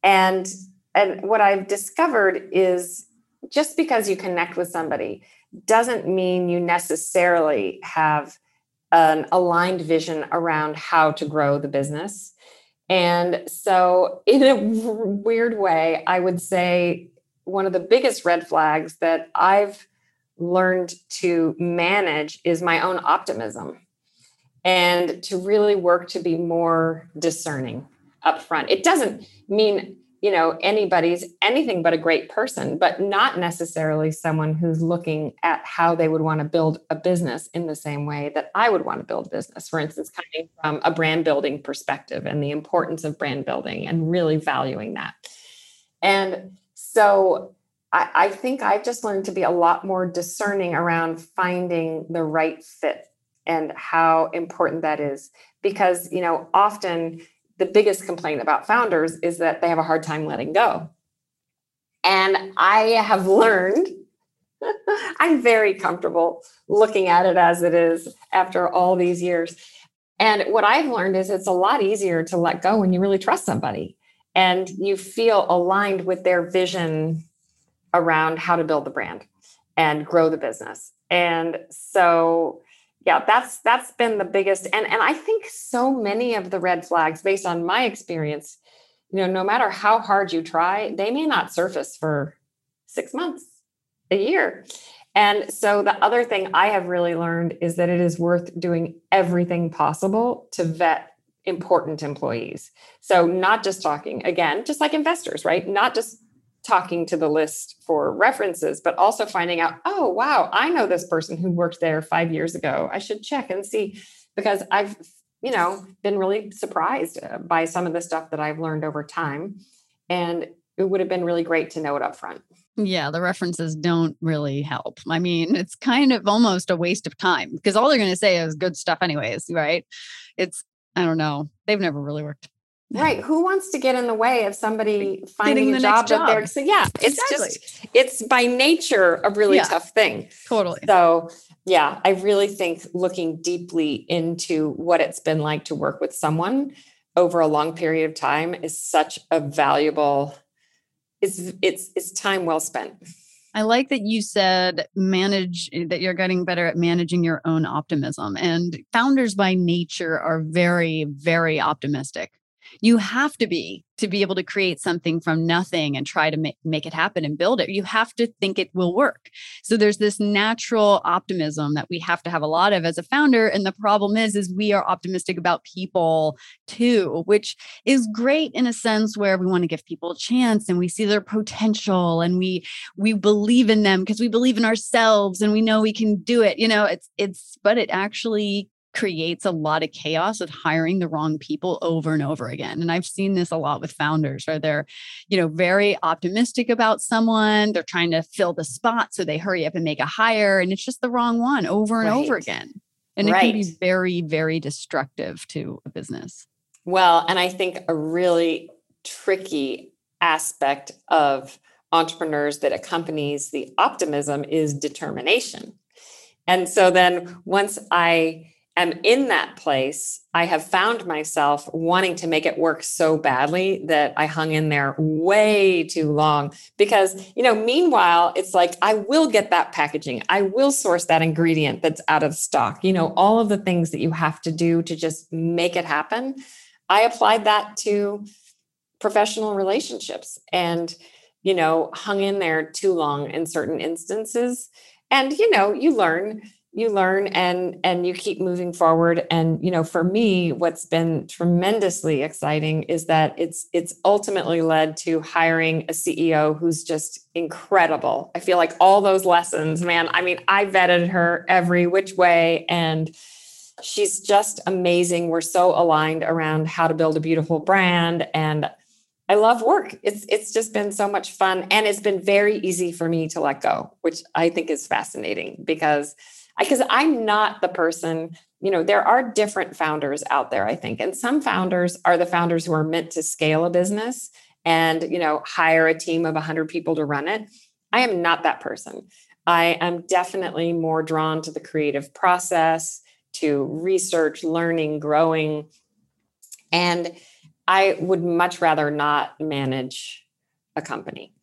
And and what I've discovered is just because you connect with somebody doesn't mean you necessarily have an aligned vision around how to grow the business. And so, in a weird way, I would say one of the biggest red flags that I've learned to manage is my own optimism and to really work to be more discerning upfront. It doesn't mean you know anybody's anything but a great person but not necessarily someone who's looking at how they would want to build a business in the same way that i would want to build business. For instance coming from a brand building perspective and the importance of brand building and really valuing that. And so I, I think i've just learned to be a lot more discerning around finding the right fit and how important that is. Because you know often the biggest complaint about founders is that they have a hard time letting go. And I have learned, I'm very comfortable looking at it as it is after all these years. And what I've learned is it's a lot easier to let go when you really trust somebody and you feel aligned with their vision around how to build the brand and grow the business. And so yeah that's that's been the biggest and and i think so many of the red flags based on my experience you know no matter how hard you try they may not surface for 6 months a year. And so the other thing i have really learned is that it is worth doing everything possible to vet important employees. So not just talking again just like investors right? Not just talking to the list for references, but also finding out, oh, wow, I know this person who worked there five years ago. I should check and see because I've, you know, been really surprised uh, by some of the stuff that I've learned over time. And it would have been really great to know it up front. Yeah, the references don't really help. I mean, it's kind of almost a waste of time because all they're going to say is good stuff, anyways, right? It's, I don't know. They've never really worked Right. Who wants to get in the way of somebody finding a job, job, that they're so yeah, it's exactly. just it's by nature a really yeah, tough thing. Totally. So yeah, I really think looking deeply into what it's been like to work with someone over a long period of time is such a valuable it's it's it's time well spent. I like that you said manage that you're getting better at managing your own optimism. And founders by nature are very, very optimistic. You have to be to be able to create something from nothing and try to make, make it happen and build it. You have to think it will work. So there's this natural optimism that we have to have a lot of as a founder. And the problem is, is we are optimistic about people too, which is great in a sense where we want to give people a chance and we see their potential and we we believe in them because we believe in ourselves and we know we can do it. You know, it's it's but it actually creates a lot of chaos of hiring the wrong people over and over again. And I've seen this a lot with founders where they're, you know, very optimistic about someone, they're trying to fill the spot so they hurry up and make a hire and it's just the wrong one over and right. over again. And right. it can be very very destructive to a business. Well, and I think a really tricky aspect of entrepreneurs that accompanies the optimism is determination. And so then once I am in that place, I have found myself wanting to make it work so badly that I hung in there way too long. Because, you know, meanwhile, it's like, I will get that packaging, I will source that ingredient that's out of stock, you know, all of the things that you have to do to just make it happen. I applied that to professional relationships and, you know, hung in there too long in certain instances. And, you know, you learn you learn and and you keep moving forward and you know for me what's been tremendously exciting is that it's it's ultimately led to hiring a CEO who's just incredible. I feel like all those lessons, man, I mean, I vetted her every which way and she's just amazing. We're so aligned around how to build a beautiful brand and I love work. It's it's just been so much fun and it's been very easy for me to let go, which I think is fascinating because because I'm not the person, you know, there are different founders out there, I think. And some founders are the founders who are meant to scale a business and, you know, hire a team of 100 people to run it. I am not that person. I am definitely more drawn to the creative process, to research, learning, growing. And I would much rather not manage a company.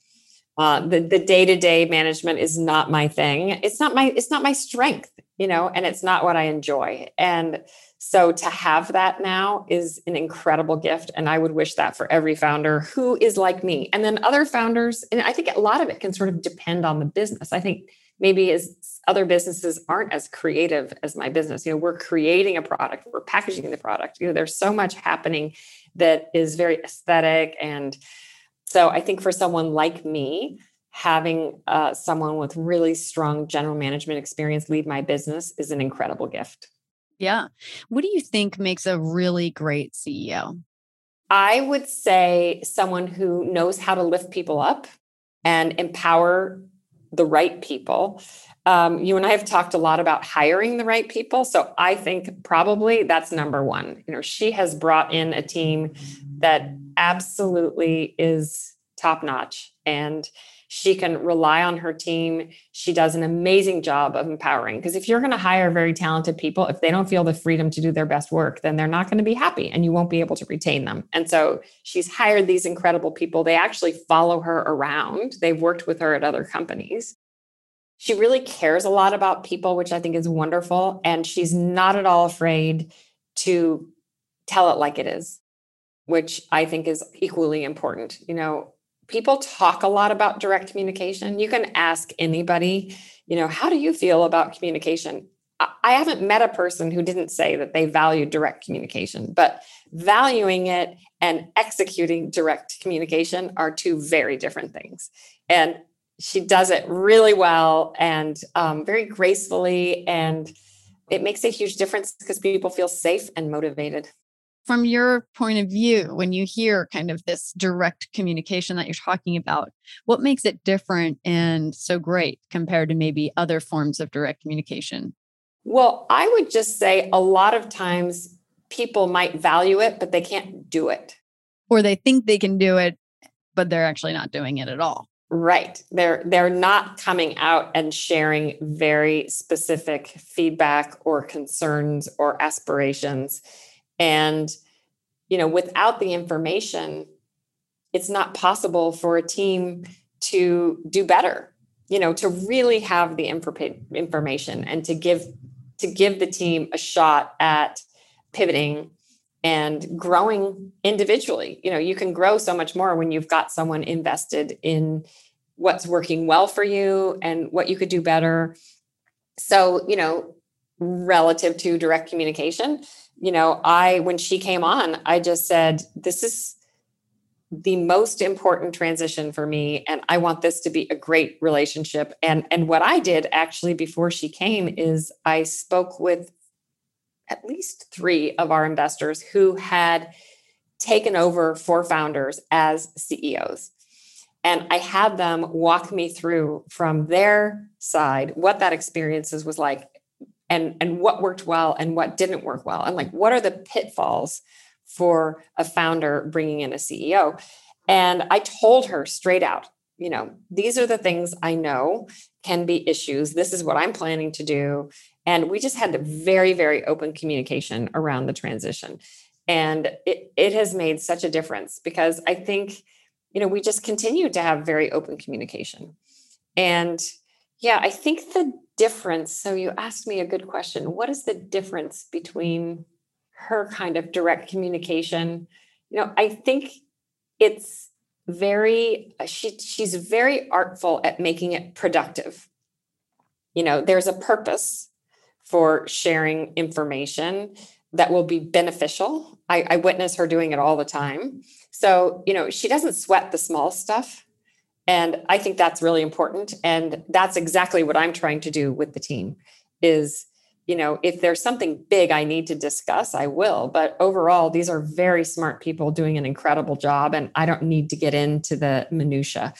Uh, the the day to day management is not my thing. It's not my it's not my strength, you know, and it's not what I enjoy. And so to have that now is an incredible gift, and I would wish that for every founder who is like me. And then other founders, and I think a lot of it can sort of depend on the business. I think maybe as other businesses aren't as creative as my business. You know, we're creating a product, we're packaging the product. You know, there's so much happening that is very aesthetic and so I think for someone like me, having uh, someone with really strong general management experience lead my business is an incredible gift. Yeah. What do you think makes a really great CEO? I would say someone who knows how to lift people up and empower the right people. Um, you and I have talked a lot about hiring the right people. So I think probably that's number one. You know, she has brought in a team that absolutely is top notch and she can rely on her team. She does an amazing job of empowering. Because if you're going to hire very talented people, if they don't feel the freedom to do their best work, then they're not going to be happy and you won't be able to retain them. And so she's hired these incredible people. They actually follow her around, they've worked with her at other companies. She really cares a lot about people, which I think is wonderful. And she's not at all afraid to tell it like it is which I think is equally important. You know, people talk a lot about direct communication. You can ask anybody, you know, how do you feel about communication? I haven't met a person who didn't say that they value direct communication, but valuing it and executing direct communication are two very different things. And she does it really well and um, very gracefully. And it makes a huge difference because people feel safe and motivated from your point of view, when you hear kind of this direct communication that you're talking about, what makes it different and so great compared to maybe other forms of direct communication? Well, I would just say a lot of times people might value it, but they can't do it. Or they think they can do it, but they're actually not doing it at all. Right. They're they're not coming out and sharing very specific feedback or concerns or aspirations and, you know, without the information, it's not possible for a team to do better, you know, to really have the information and to give to give the team a shot at pivoting and growing individually. You know, you can grow so much more when you've got someone invested in what's working well for you and what you could do better. So, you know, relative to direct communication, you know, I, when she came on, I just said, this is the most important transition for me and i want this to be a great relationship and and what i did actually before she came is i spoke with at least 3 of our investors who had taken over for founders as CEOs and i had them walk me through from their side what that experiences was like and and what worked well and what didn't work well and like what are the pitfalls for a founder bringing in a CEO. And I told her straight out, you know, these are the things I know can be issues. This is what I'm planning to do. And we just had very, very open communication around the transition. And it, it has made such a difference because I think, you know, we just continue to have very open communication. And yeah, I think the difference. So you asked me a good question. What is the difference between her kind of direct communication you know i think it's very she she's very artful at making it productive you know there's a purpose for sharing information that will be beneficial I, I witness her doing it all the time so you know she doesn't sweat the small stuff and i think that's really important and that's exactly what i'm trying to do with the team is you know, if there's something big I need to discuss, I will. But overall, these are very smart people doing an incredible job, and I don't need to get into the minutia.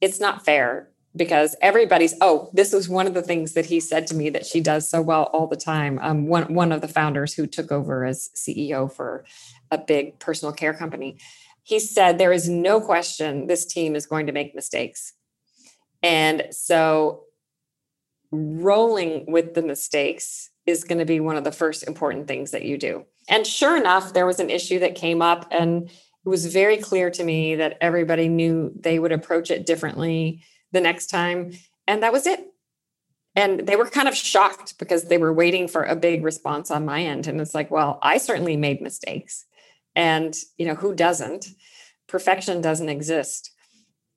It's not fair because everybody's. Oh, this was one of the things that he said to me that she does so well all the time. Um, one one of the founders who took over as CEO for a big personal care company, he said there is no question this team is going to make mistakes, and so rolling with the mistakes is going to be one of the first important things that you do. And sure enough, there was an issue that came up, and it was very clear to me that everybody knew they would approach it differently the next time. And that was it. And they were kind of shocked because they were waiting for a big response on my end. And it's like, well, I certainly made mistakes. And, you know, who doesn't? Perfection doesn't exist.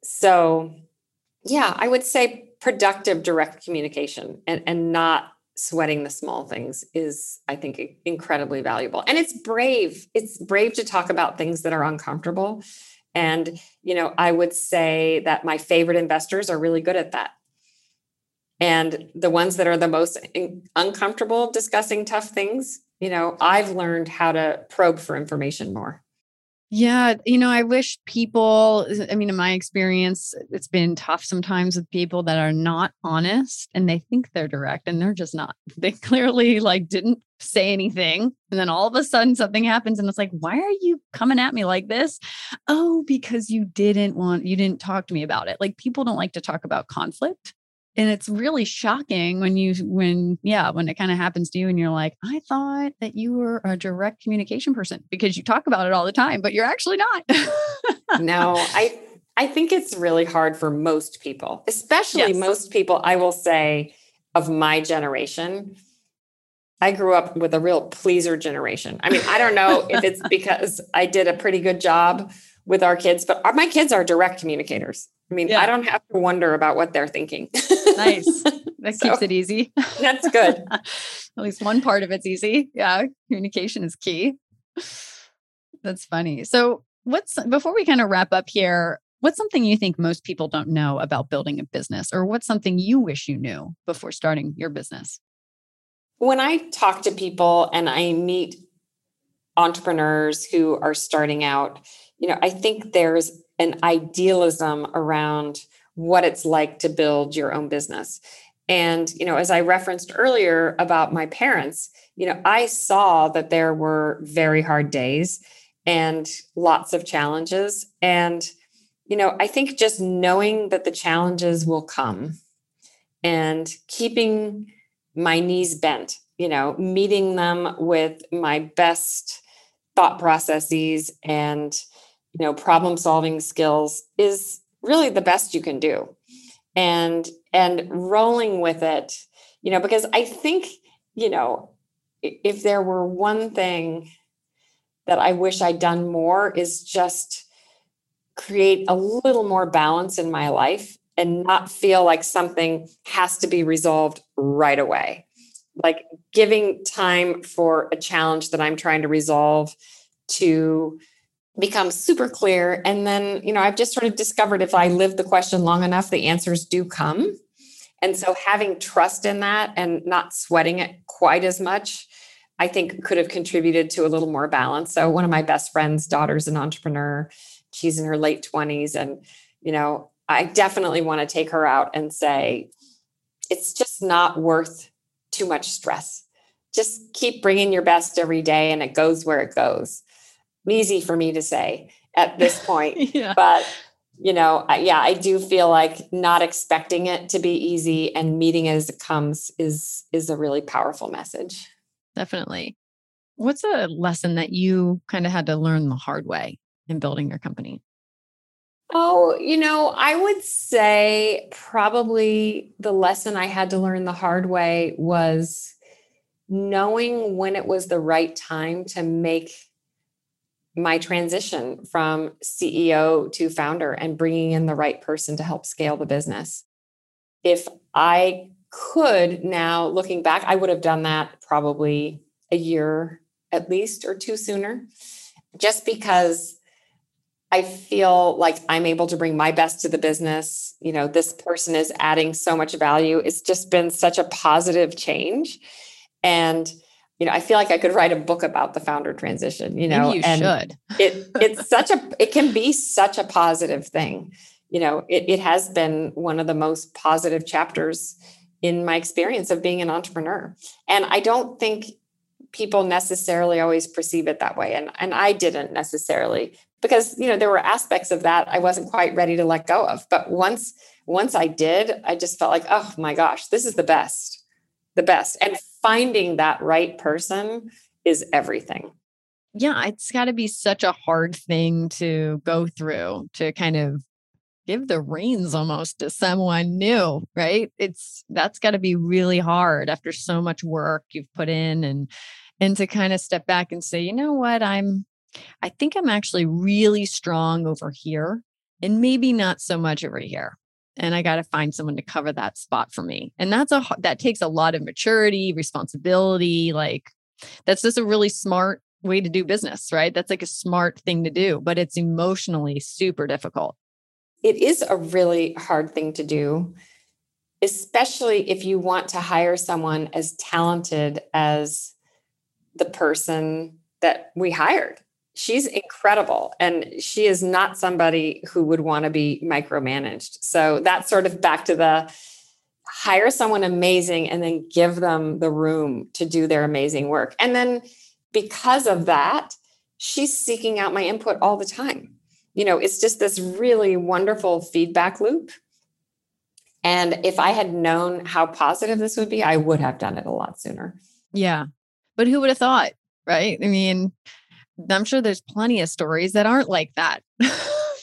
So, yeah, I would say productive direct communication and, and not sweating the small things is i think incredibly valuable and it's brave it's brave to talk about things that are uncomfortable and you know i would say that my favorite investors are really good at that. And the ones that are the most uncomfortable discussing tough things you know i've learned how to probe for information more yeah, you know, I wish people, I mean, in my experience, it's been tough sometimes with people that are not honest and they think they're direct and they're just not. They clearly like didn't say anything. And then all of a sudden something happens and it's like, why are you coming at me like this? Oh, because you didn't want, you didn't talk to me about it. Like people don't like to talk about conflict and it's really shocking when you when yeah when it kind of happens to you and you're like i thought that you were a direct communication person because you talk about it all the time but you're actually not. No i i think it's really hard for most people especially yes. most people i will say of my generation. I grew up with a real pleaser generation. I mean i don't know if it's because i did a pretty good job with our kids but our, my kids are direct communicators I mean, yeah. I don't have to wonder about what they're thinking. nice. That so, keeps it easy. That's good. At least one part of it's easy. Yeah. Communication is key. That's funny. So, what's before we kind of wrap up here, what's something you think most people don't know about building a business, or what's something you wish you knew before starting your business? When I talk to people and I meet entrepreneurs who are starting out, you know, I think there's an idealism around what it's like to build your own business. And, you know, as I referenced earlier about my parents, you know, I saw that there were very hard days and lots of challenges. And, you know, I think just knowing that the challenges will come and keeping my knees bent, you know, meeting them with my best thought processes and you know problem solving skills is really the best you can do and and rolling with it you know because i think you know if there were one thing that I wish I'd done more is just create a little more balance in my life and not feel like something has to be resolved right away. Like giving time for a challenge that I'm trying to resolve to become super clear. And then, you know, I've just sort of discovered if I live the question long enough, the answers do come. And so having trust in that and not sweating it quite as much, I think could have contributed to a little more balance. So one of my best friends' daughter's an entrepreneur. She's in her late 20s. And, you know, I definitely want to take her out and say, it's just not worth too much stress. Just keep bringing your best every day and it goes where it goes. Easy for me to say at this point. yeah. But, you know, yeah, I do feel like not expecting it to be easy and meeting it as it comes is is a really powerful message. Definitely. What's a lesson that you kind of had to learn the hard way in building your company? Oh, you know, I would say probably the lesson I had to learn the hard way was knowing when it was the right time to make my transition from CEO to founder and bringing in the right person to help scale the business. If I could now, looking back, I would have done that probably a year at least or two sooner, just because I feel like I'm able to bring my best to the business. You know, this person is adding so much value. It's just been such a positive change. And, you know, I feel like I could write a book about the founder transition, you know, Maybe you and should. it it's such a it can be such a positive thing. You know, it, it has been one of the most positive chapters in my experience of being an entrepreneur. And I don't think people necessarily always perceive it that way and and I didn't necessarily because you know there were aspects of that I wasn't quite ready to let go of but once once I did I just felt like oh my gosh this is the best the best. And finding that right person is everything. Yeah it's got to be such a hard thing to go through to kind of give the reins almost to someone new right? It's that's got to be really hard after so much work you've put in and and to kind of step back and say you know what? I'm I think I'm actually really strong over here and maybe not so much over here. And I got to find someone to cover that spot for me. And that's a that takes a lot of maturity, responsibility, like that's just a really smart way to do business, right? That's like a smart thing to do, but it's emotionally super difficult. It is a really hard thing to do, especially if you want to hire someone as talented as the person that we hired she's incredible and she is not somebody who would want to be micromanaged. So that's sort of back to the hire someone amazing and then give them the room to do their amazing work. And then because of that she's seeking out my input all the time. You know it's just this really wonderful feedback loop. And if i had known how positive this would be i would have done it a lot sooner. Yeah. But who would have thought right? I mean I'm sure there's plenty of stories that aren't like that.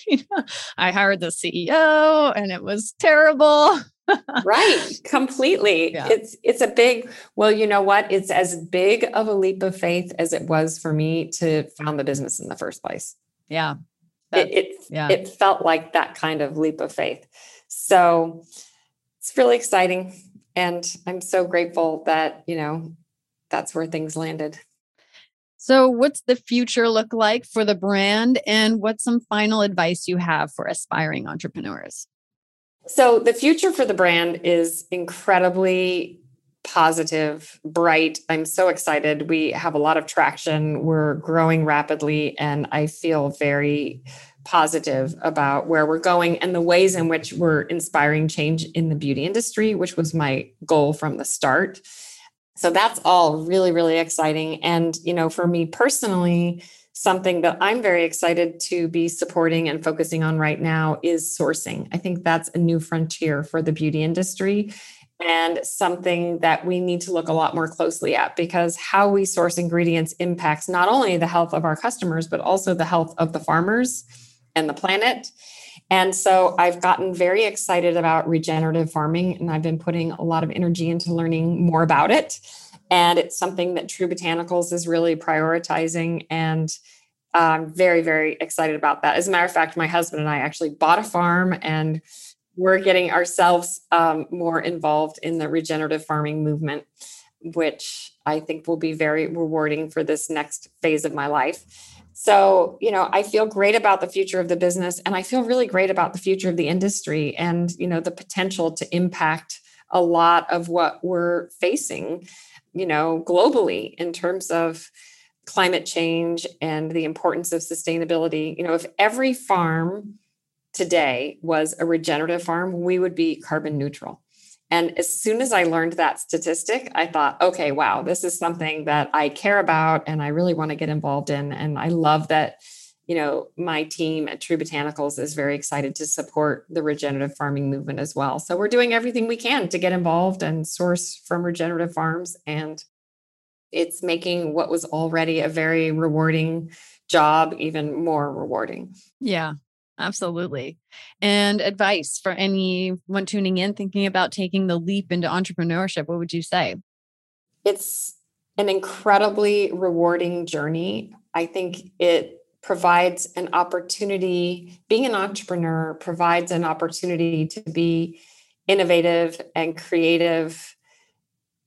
you know, I hired the CEO and it was terrible. right, completely. Yeah. It's it's a big well, you know what? It's as big of a leap of faith as it was for me to found the business in the first place. Yeah. It, it yeah. it felt like that kind of leap of faith. So it's really exciting and I'm so grateful that, you know, that's where things landed. So, what's the future look like for the brand, and what's some final advice you have for aspiring entrepreneurs? So, the future for the brand is incredibly positive, bright. I'm so excited. We have a lot of traction. We're growing rapidly, and I feel very positive about where we're going and the ways in which we're inspiring change in the beauty industry, which was my goal from the start. So that's all really, really exciting. And, you know, for me personally, something that I'm very excited to be supporting and focusing on right now is sourcing. I think that's a new frontier for the beauty industry and something that we need to look a lot more closely at because how we source ingredients impacts not only the health of our customers, but also the health of the farmers and the planet. And so I've gotten very excited about regenerative farming, and I've been putting a lot of energy into learning more about it. And it's something that True Botanicals is really prioritizing. And I'm very, very excited about that. As a matter of fact, my husband and I actually bought a farm and we're getting ourselves um, more involved in the regenerative farming movement, which I think will be very rewarding for this next phase of my life. So, you know, I feel great about the future of the business and I feel really great about the future of the industry and, you know, the potential to impact a lot of what we're facing, you know, globally in terms of climate change and the importance of sustainability. You know, if every farm today was a regenerative farm, we would be carbon neutral. And as soon as I learned that statistic, I thought, okay, wow, this is something that I care about and I really want to get involved in. And I love that, you know, my team at True Botanicals is very excited to support the regenerative farming movement as well. So we're doing everything we can to get involved and source from regenerative farms. And it's making what was already a very rewarding job even more rewarding. Yeah. Absolutely. And advice for anyone tuning in thinking about taking the leap into entrepreneurship, what would you say? It's an incredibly rewarding journey. I think it provides an opportunity, being an entrepreneur provides an opportunity to be innovative and creative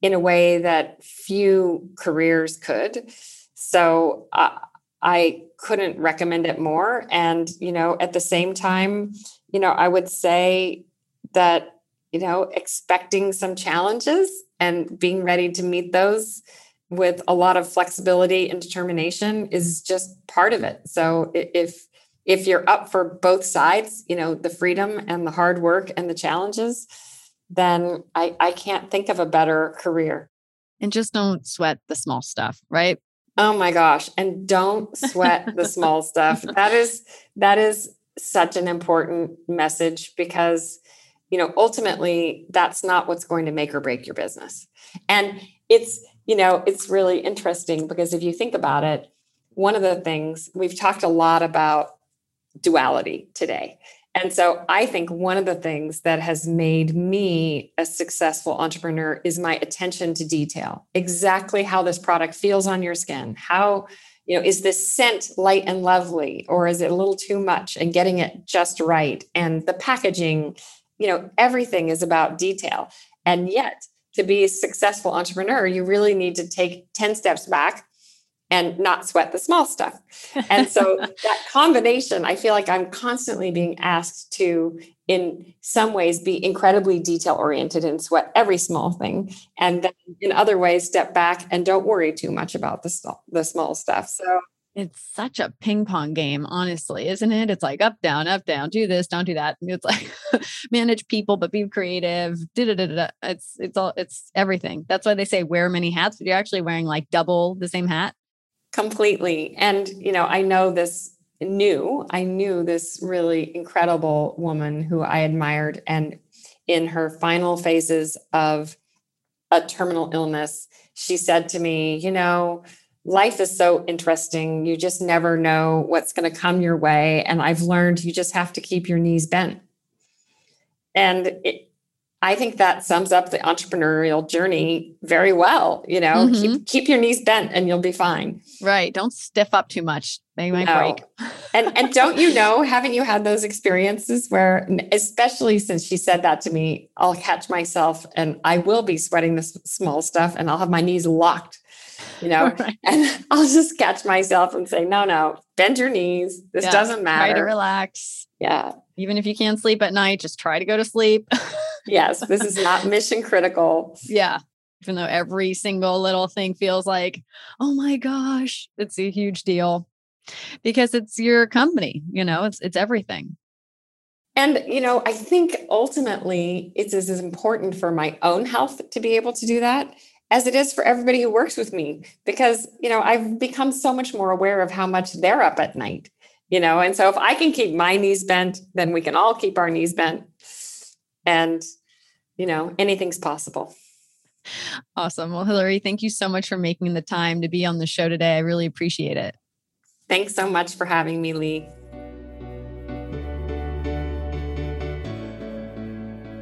in a way that few careers could. So uh, I couldn't recommend it more. And, you know, at the same time, you know, I would say that, you know, expecting some challenges and being ready to meet those with a lot of flexibility and determination is just part of it. So if if you're up for both sides, you know, the freedom and the hard work and the challenges, then I, I can't think of a better career. And just don't sweat the small stuff, right? Oh my gosh. And don't sweat the small stuff. That is that is such an important message because you know ultimately that's not what's going to make or break your business. And it's you know it's really interesting because if you think about it one of the things we've talked a lot about duality today and so I think one of the things that has made me a successful entrepreneur is my attention to detail. Exactly how this product feels on your skin. How, you know, is this scent light and lovely or is it a little too much and getting it just right? And the packaging, you know, everything is about detail. And yet, to be a successful entrepreneur, you really need to take 10 steps back and not sweat the small stuff. And so that combination, I feel like I'm constantly being asked to, in some ways, be incredibly detail oriented and sweat every small thing. And then in other ways, step back and don't worry too much about the, the small stuff. So it's such a ping pong game, honestly, isn't it? It's like up, down, up, down, do this, don't do that. It's like manage people, but be creative. Da-da-da-da. It's it's all it's everything. That's why they say wear many hats, but you're actually wearing like double the same hat completely. And you know i know this knew i knew this really incredible woman who i admired and in her final phases of a terminal illness she said to me you know life is so interesting. You just never know what's going to come your way and i've learned you just have to keep your knees bent. And it, I think that sums up the entrepreneurial journey very well. You know, mm-hmm. keep keep your knees bent and you'll be fine. Right. Don't stiff up too much. They might no. break. and and don't you know, haven't you had those experiences where especially since she said that to me, I'll catch myself and I will be sweating this small stuff and I'll have my knees locked. You know, right. and I'll just catch myself and say, no, no, bend your knees. This yeah, doesn't matter. Try to relax. Yeah. Even if you can't sleep at night, just try to go to sleep. Yes, this is not mission critical. Yeah. Even though every single little thing feels like, oh my gosh, it's a huge deal because it's your company, you know, it's it's everything. And, you know, I think ultimately it's as important for my own health to be able to do that as it is for everybody who works with me because, you know, I've become so much more aware of how much they're up at night, you know, and so if I can keep my knees bent, then we can all keep our knees bent and you know anything's possible. Awesome. Well hillary thank you so much for making the time to be on the show today. I really appreciate it. Thanks so much for having me lee